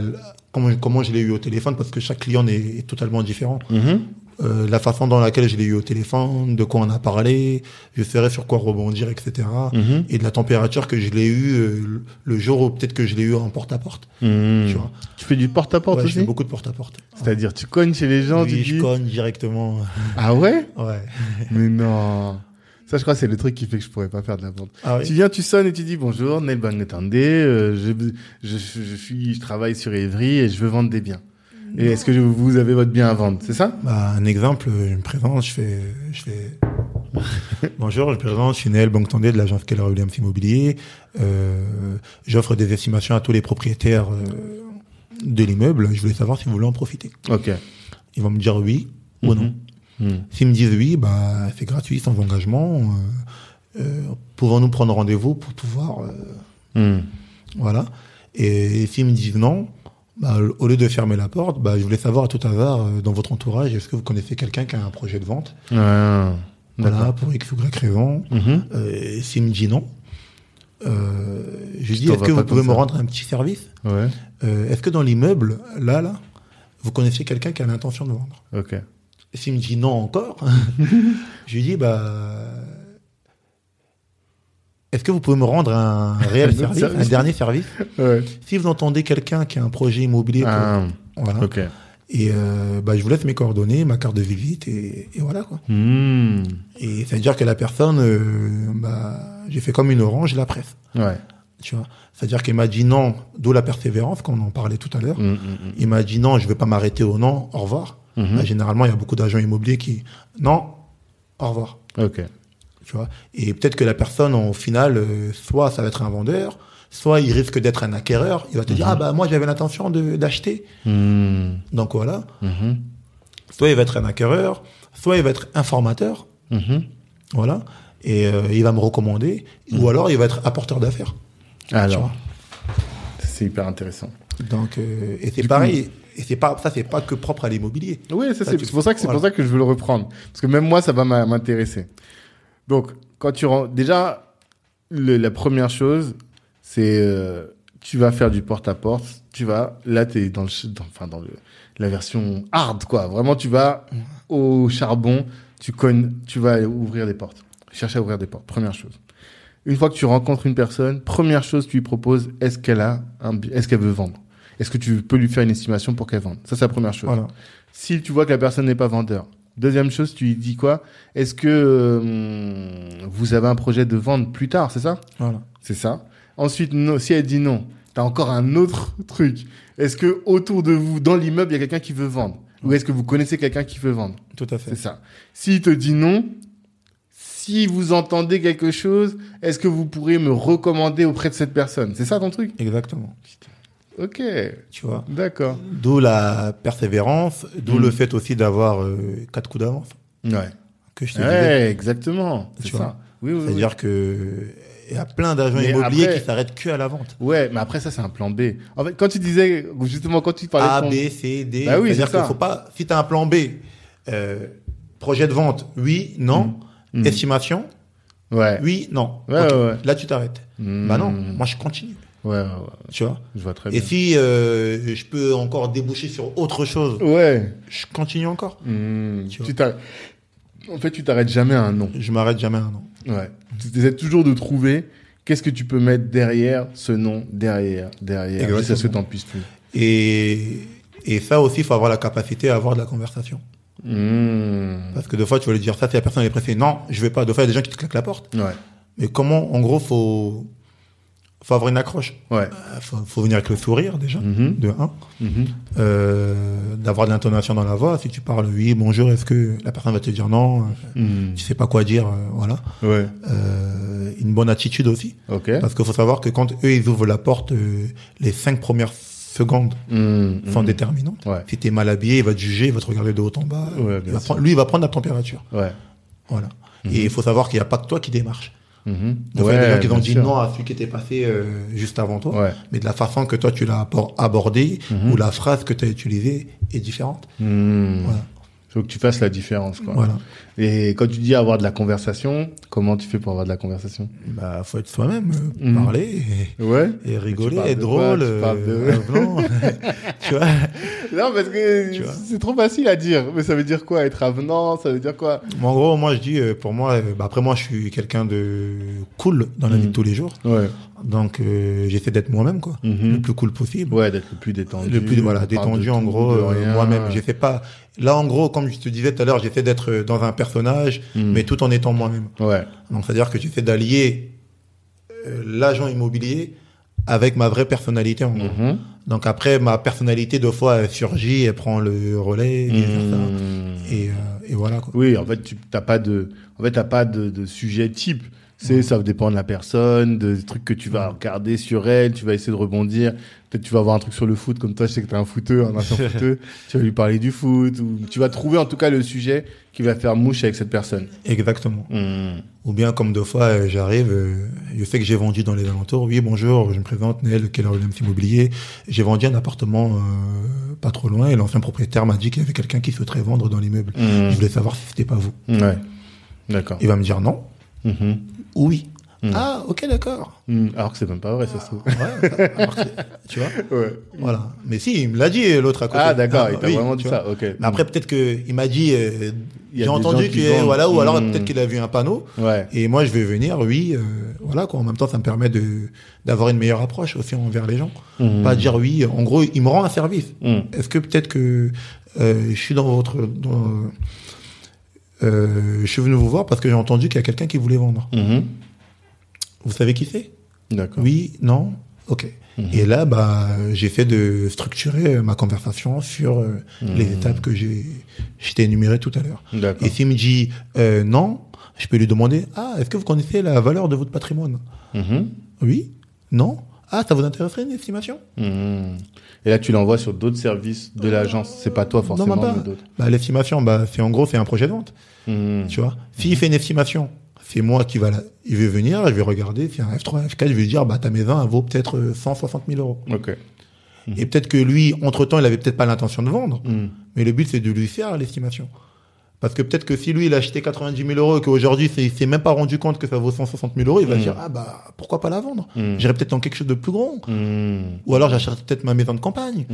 comment comment je l'ai eu au téléphone parce que chaque client est, est totalement différent. Mhm. Euh, la façon dans laquelle je l'ai eu au téléphone, de quoi on a parlé, je saurais sur quoi rebondir, etc. Mhm. Et de la température que je l'ai eu euh, le jour où peut-être que je l'ai eu en porte à porte. Mhm. Tu vois. Tu fais du porte-à-porte Ouais, je fais beaucoup de porte à porte. C'est-à-dire, tu cognes chez les gens, oui, tu je dis... cogne directement. Ah ouais Ouais. Mais non. Ça, je crois, c'est le truc qui fait que je pourrais pas faire de la vente. Ah oui. Tu viens, tu sonnes et tu dis bonjour, Neil Bangetande, euh, je, je, je suis, je travaille sur Evry et je veux vendre des biens. Et est-ce que vous avez votre bien à vendre C'est ça? Bah, un exemple, je me présente, je fais, je fais. Bonjour, je me présente, je suis Néel Bongtandé de l'agence Keller Williams Immobilier. Euh, J'offre des estimations à tous les propriétaires euh, de l'immeuble. Je voulais savoir si vous voulez en profiter. Ok. Ils vont me dire oui ou non. Mhm. S'ils me disent oui, bah, c'est gratuit, sans engagement. Euh, euh, Pouvons-nous prendre rendez-vous pour pouvoir, euh, Mhm. voilà. Et s'ils me disent non, bah, au lieu de fermer la porte, bah, je voulais savoir à tout hasard euh, dans votre entourage, est-ce que vous connaissez quelqu'un qui a un projet de vente? Ah, Voilà, pour X ou Y raison. Mhm. Euh, S'il me dit non, euh, je lui dis est-ce que vous pouvez me rendre un petit service? Ouais. Euh, Est-ce que dans l'immeuble, là, là, vous connaissez quelqu'un qui a l'intention de vendre? Ok. S'il me dit non encore, je lui dis bah. Est-ce que vous pouvez me rendre un réel service, service un dernier service Ouais. Si vous entendez quelqu'un qui a un projet immobilier, Ah, voilà, et euh, bah, je vous laisse mes coordonnées, ma carte de visite, et, et voilà quoi. Mhm. Et ça veut dire que la personne, euh, bah, j'ai fait comme une orange, la presse. Ouais. Tu vois. C'est-à-dire qu'il m'a dit non, d'où la persévérance, comme on en parlait tout à l'heure. Mhm, Il m'a dit non, je vais pas m'arrêter au non, au revoir. Bah, généralement, il y a beaucoup d'agents immobiliers qui, non, au revoir. Ok. Tu vois. Et peut-être que la personne, au final, euh, soit ça va être un vendeur, soit il risque d'être un acquéreur. Il va te dire, ah bah, moi, j'avais l'intention de, d'acheter. Mhm. Donc voilà. Mhm. Soit il va être un acquéreur, soit il va être informateur. Mhm. Voilà. Et euh, il va me recommander. Ou alors, il va être apporteur d'affaires. Alors, c'est hyper intéressant. Donc, euh, et c'est pareil. Et c'est pas, ça, c'est pas que propre à l'immobilier. Oui, c'est pour ça que c'est voilà. pour ça que je veux le reprendre. Parce que même moi, ça va m'intéresser. Donc, quand tu rentres, déjà, le- la première chose, c'est euh, tu vas faire du porte-à-porte. Tu vas, là, t'es dans le, dans, enfin, dans le, la version hard, quoi. Vraiment, tu vas au charbon, tu cognes, tu vas ouvrir des portes. Chercher à ouvrir des portes. Première chose. Une fois que tu rencontres une personne, première chose, tu lui proposes, est-ce qu'elle a un, est-ce qu'elle veut vendre? Est-ce que tu peux lui faire une estimation pour qu'elle vende? Ça, c'est la première chose. Voilà. Si tu vois que la personne n'est pas vendeur. Deuxième chose, tu lui dis quoi? Est-ce que euh, vous avez un projet de vendre plus tard, c'est ça? Voilà. C'est ça. Ensuite, non, si elle dit non, tu as encore un autre truc. Est-ce que autour de vous, dans l'immeuble, il y a quelqu'un qui veut vendre? Ou est-ce que vous connaissez quelqu'un qui veut vendre? Tout à fait. C'est ça. S'il te dit non, si vous entendez quelque chose, est-ce que vous pourrez me recommander auprès de cette personne? C'est ça ton truc? Exactement. Ok, Tu vois. d'accord. D'où la persévérance, d'où le fait aussi d'avoir euh, quatre coups d'avance. Ouais. Que je te disais. Ouais, exactement. C'est ça. vois. Oui, oui, oui. C'est-à-dire que il y a plein d'agents immobiliers après- qui s'arrêtent que à la vente. Ouais, mais après ça c'est un plan B. En fait, quand tu disais justement quand tu parlais A, de ton... B, C, D. Bah oui, C'est-à-dire qu'il faut pas, si tu as un plan B, euh, projet de vente, oui, non, Mm. estimation, Ouais. oui, non. Ouais, Ok. ouais, ouais. Là, tu t'arrêtes. Mm. Bah non, moi, je continue. Ouais. Tu vois. Je vois très Et bien. si euh, je peux encore déboucher sur autre chose, Ouais. je continue encore. Mm. Tu vois. Tu t'arrêtes- En fait, tu t'arrêtes jamais à un nom. Je m'arrête jamais un an. Ouais. Tu essaies toujours de trouver qu'est-ce que tu peux mettre derrière ce nom, derrière, derrière, Exactement. jusqu'à ce que t'en puisses plus. Et, et ça aussi, il faut avoir la capacité à avoir de la conversation. Mm. Parce que des fois, tu vas lui dire ça, si la personne est pressée. Non, je vais pas. Des fois, il y a des gens qui te claquent la porte. Ouais. Mais comment, en gros, faut, faut avoir une accroche. Ouais. Euh, Faut, faut venir avec le sourire, déjà, Mhm. de un. Mhm. Euh, d'avoir de l'intonation dans la voix. Si tu parles oui, bonjour, est-ce que la personne va te dire non? Mm. Tu sais pas quoi dire, euh, voilà. Ouais. Euh, une bonne attitude aussi. Ok. Parce qu'il faut savoir que quand eux, ils ouvrent la porte, les cinq premières secondes Mm. sont déterminantes. Ouais. Si t'es mal habillé, il va te juger, il va te regarder de haut en bas. Ouais, Il prendre- lui, il va prendre la température. Ouais. Voilà. Et il faut savoir qu'il n'y a pas que toi qui démarche. Donc, il y a des gens qui ont dit sûr. non à celui qui était passé euh, juste avant toi. Ouais. Mais de la façon que toi, tu l'as abordé Mhm. ou la phrase que tu as utilisée est différente. Mm. Voilà. Faut que tu fasses la différence, quoi. Voilà. Et quand tu dis avoir de la conversation, comment tu fais pour avoir de la conversation? Bah, faut être soi-même, euh, Mhm. parler Ouais. et, et rigoler, être quoi drôle, Tu parles de- euh, avenant. tu vois? Non, parce que c'est trop facile à dire. Mais ça veut dire quoi Être avenant, ça veut dire quoi? Mais en gros, moi, je dis, euh, pour moi, euh, bah, après moi, je suis quelqu'un de cool dans la vie Mhm. de tous les jours. Ouais. Donc, euh, j'essaie d'être moi-même, quoi. Mhm. Le plus cool possible. Ouais, d'être le plus détendu. le plus voilà détendu en gros euh, moi-même j'essaie pas là en gros comme je te disais tout à l'heure j'essaie d'être euh, dans un personnage Mhm. mais tout en étant moi-même Ouais. donc c'est à dire que j'essaie d'allier euh, l'agent immobilier avec ma vraie personnalité en gros Mhm. donc après ma personnalité deux fois elle surgit elle prend le relais et, et, et voilà quoi Oui, en fait, tu t'as pas de, en fait, t'as pas de, de sujet type. C'est, ça dépend de la personne, de- des trucs que tu vas regarder sur elle, tu vas essayer de rebondir. Peut-être tu vas avoir un truc sur le foot, comme toi, je sais que t'es un footeur, un ancien footeur. Tu vas lui parler du foot, ou tu vas trouver en tout cas le sujet qui va faire mouche avec cette personne. exactement Mhm. ou bien comme deux fois euh, j'arrive euh, je sais que j'ai vendu dans les alentours oui bonjour je me présente Nel Keller Williams Immobilier? J'ai vendu un appartement euh, pas trop loin et l'ancien propriétaire m'a dit qu'il y avait quelqu'un qui souhaiterait vendre dans l'immeuble Mhm. je voulais savoir si c'était pas vous Ouais. D'accord. il va me dire non Mhm. Ou oui Mm. ah ok d'accord Mhm. Alors que c'est même pas vrai, ça se trouve. tu vois Ouais. voilà mais si il me l'a dit l'autre à côté Ah, d'accord, il t'a oui, vraiment dit ça, ok. mais après peut-être que il m'a dit euh, j'ai entendu que vendent. voilà ou alors Mm. peut-être qu'il a vu un panneau Ouais. Et moi, je vais venir, oui, euh, voilà quoi. En même temps, ça me permet de d'avoir une meilleure approche aussi envers les gens. Pas dire oui. En gros, il me rend un service. Est-ce que peut-être que euh, je suis dans votre, dans, je suis venu vous voir parce que j'ai entendu qu'il y a quelqu'un qui voulait vendre. Mhm. Vous savez qui c'est? D'accord. Oui, non, ok. Mhm. Et là, bah, j'ai fait de structurer ma conversation sur euh, les Mhm. étapes que j'ai, je t'ai énumérées tout à l'heure. Et s'il me dit euh, non, je peux lui demander ah est-ce que vous connaissez la valeur de votre patrimoine? Oui Non Ah ça vous intéresserait une estimation Mhm. Et là, tu l'envoies sur d'autres services de l'agence. C'est pas toi forcément, non, mais pas. d'autres. Bah, l'estimation, bah, c'est en gros c'est un projet de vente, Mhm. tu vois? S'il fait une estimation, c'est moi qui va il veut venir, je vais regarder, c'est un F3, F4, je vais lui dire bah ta maison elle vaut peut-être euh, 160 000 euros. Ok. Et peut-être que lui, entre-temps, il avait peut-être pas l'intention de vendre. Mhm. Mais le but, c'est de lui faire l'estimation. Parce que peut-être que si lui, il a acheté 90 000 euros et qu'aujourd'hui, c'est- il s'est même pas rendu compte que ça vaut 160 000 euros, il va Mm. se dire, ah bah, pourquoi pas la vendre? Mm. J'irai peut-être dans quelque chose de plus grand. Mhm. Ou alors, j'achète peut-être ma maison de campagne.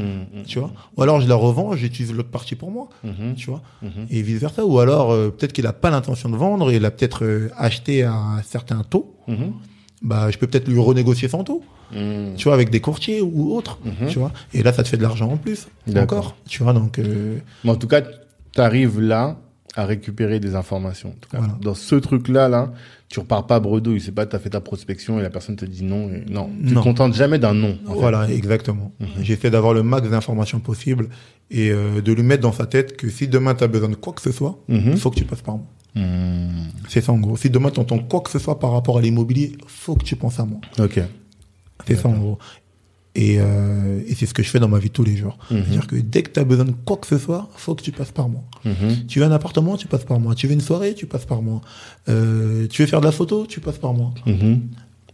Tu vois? Ou alors, je la revends, j'utilise l'autre partie pour moi. Mhm. Tu vois? Mhm. Et vice versa. Ou alors, euh, peut-être qu'il a pas l'intention de vendre, il a peut-être euh, acheté à un certain taux. Mhm. Bah, je peux peut-être lui renégocier son taux. Tu vois, avec des courtiers ou autres. Tu vois? Et là, ça te fait de l'argent en plus. D'accord. Encore. Tu vois? Donc, euh, Mais en tout cas, tu arrives là à récupérer des informations. En tout cas, Voilà. dans ce truc-là, là, tu repars pas bredouille. C'est pas tu as fait ta prospection et la personne te dit non. Et... Non, tu te Non. contentes jamais d'un non. en fait. Voilà, exactement. Mhm. J'essaie d'avoir le max d'informations possible et euh, de lui mettre dans sa tête que si demain tu as besoin de quoi que ce soit, Mhm. il faut que tu passes par moi. Mhm. C'est ça en gros. Si demain tu entends quoi que ce soit par rapport à l'immobilier, faut que tu penses à moi. Ok. C'est ça en gros. Et, euh, et c'est ce que je fais dans ma vie tous les jours. Mhm. C'est-à-dire que dès que tu as besoin de quoi que ce soit, faut que tu passes par moi. Mhm. Tu veux un appartement, tu passes par moi. Tu veux une soirée, tu passes par moi. Euh, tu veux faire de la photo, tu passes par moi. Mhm.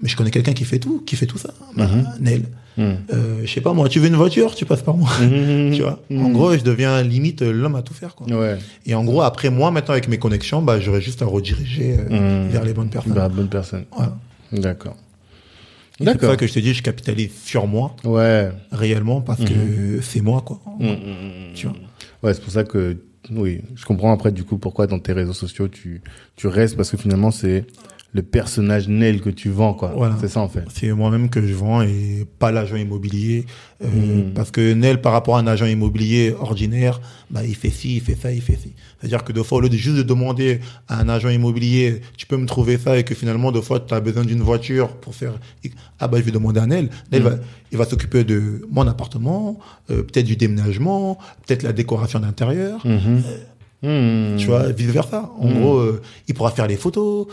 Mais je connais quelqu'un qui fait tout, qui fait tout ça. Bah. Nel. Euh, je sais pas moi, tu veux une voiture, tu passes par moi. Tu vois? En gros, je deviens limite l'homme à tout faire quoi. Ouais. Et en gros, après moi, maintenant avec mes connexions, bah j'aurais juste à rediriger euh, vers les bonnes personnes. Bah, bonne personne. Voilà. D'accord. Et C'est pour D'accord. ça que je te dis, je capitalise sur moi Ouais. réellement parce que c'est moi quoi. Mhm, mhm, Tu vois. Ouais, c'est pour ça que oui, je comprends après du coup pourquoi dans tes réseaux sociaux tu tu restes parce que finalement c'est le personnage Nel que tu vends quoi. Voilà. C'est ça en fait. C'est moi-même que je vends et pas l'agent immobilier. Euh, Mhm. Parce que Nel, par rapport à un agent immobilier ordinaire, bah, il fait ci, il fait ça, il fait ci. C'est-à-dire que deux fois, au lieu de juste de demander à un agent immobilier, tu peux me trouver ça et que finalement, deux fois, tu as besoin d'une voiture pour faire, ah bah, je vais demander à Nel. Nel Mhm. va, il va s'occuper de mon appartement, euh, peut-être du déménagement, peut-être la décoration d'intérieur. Mhm. Mhm. Tu vois, vice versa. En gros, euh, il pourra faire les photos.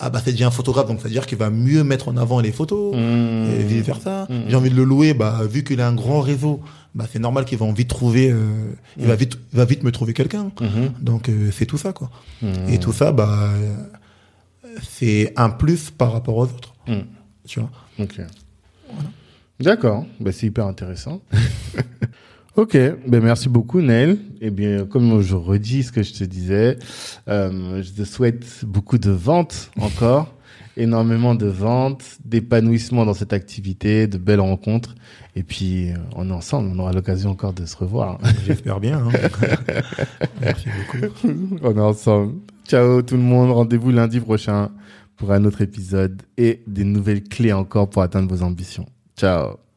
Ah bah c'est déjà un photographe, donc c'est-à-dire qu'il va mieux mettre en avant les photos. Mhm. Et vice versa. Mhm. J'ai envie de le louer, bah vu qu'il a un grand réseau, bah c'est normal qu'il va de trouver, euh, il va vite, il va vite me trouver quelqu'un. Mhm. Donc euh, c'est tout ça quoi. Et tout ça, bah c'est un plus par rapport aux autres. Tu vois? D'accord. Bah, c'est hyper intéressant. ok. Ben, merci beaucoup, Neil. Eh bien, comme je redis ce que je te disais, euh, je te souhaite beaucoup de ventes encore, énormément de ventes, d'épanouissement dans cette activité, de belles rencontres. Et puis, on est ensemble. On aura l'occasion encore de se revoir. J'espère bien. hein. Merci beaucoup. on est ensemble. Ciao tout le monde. Rendez-vous lundi prochain pour un autre épisode et des nouvelles clés encore pour atteindre vos ambitions. Ciao.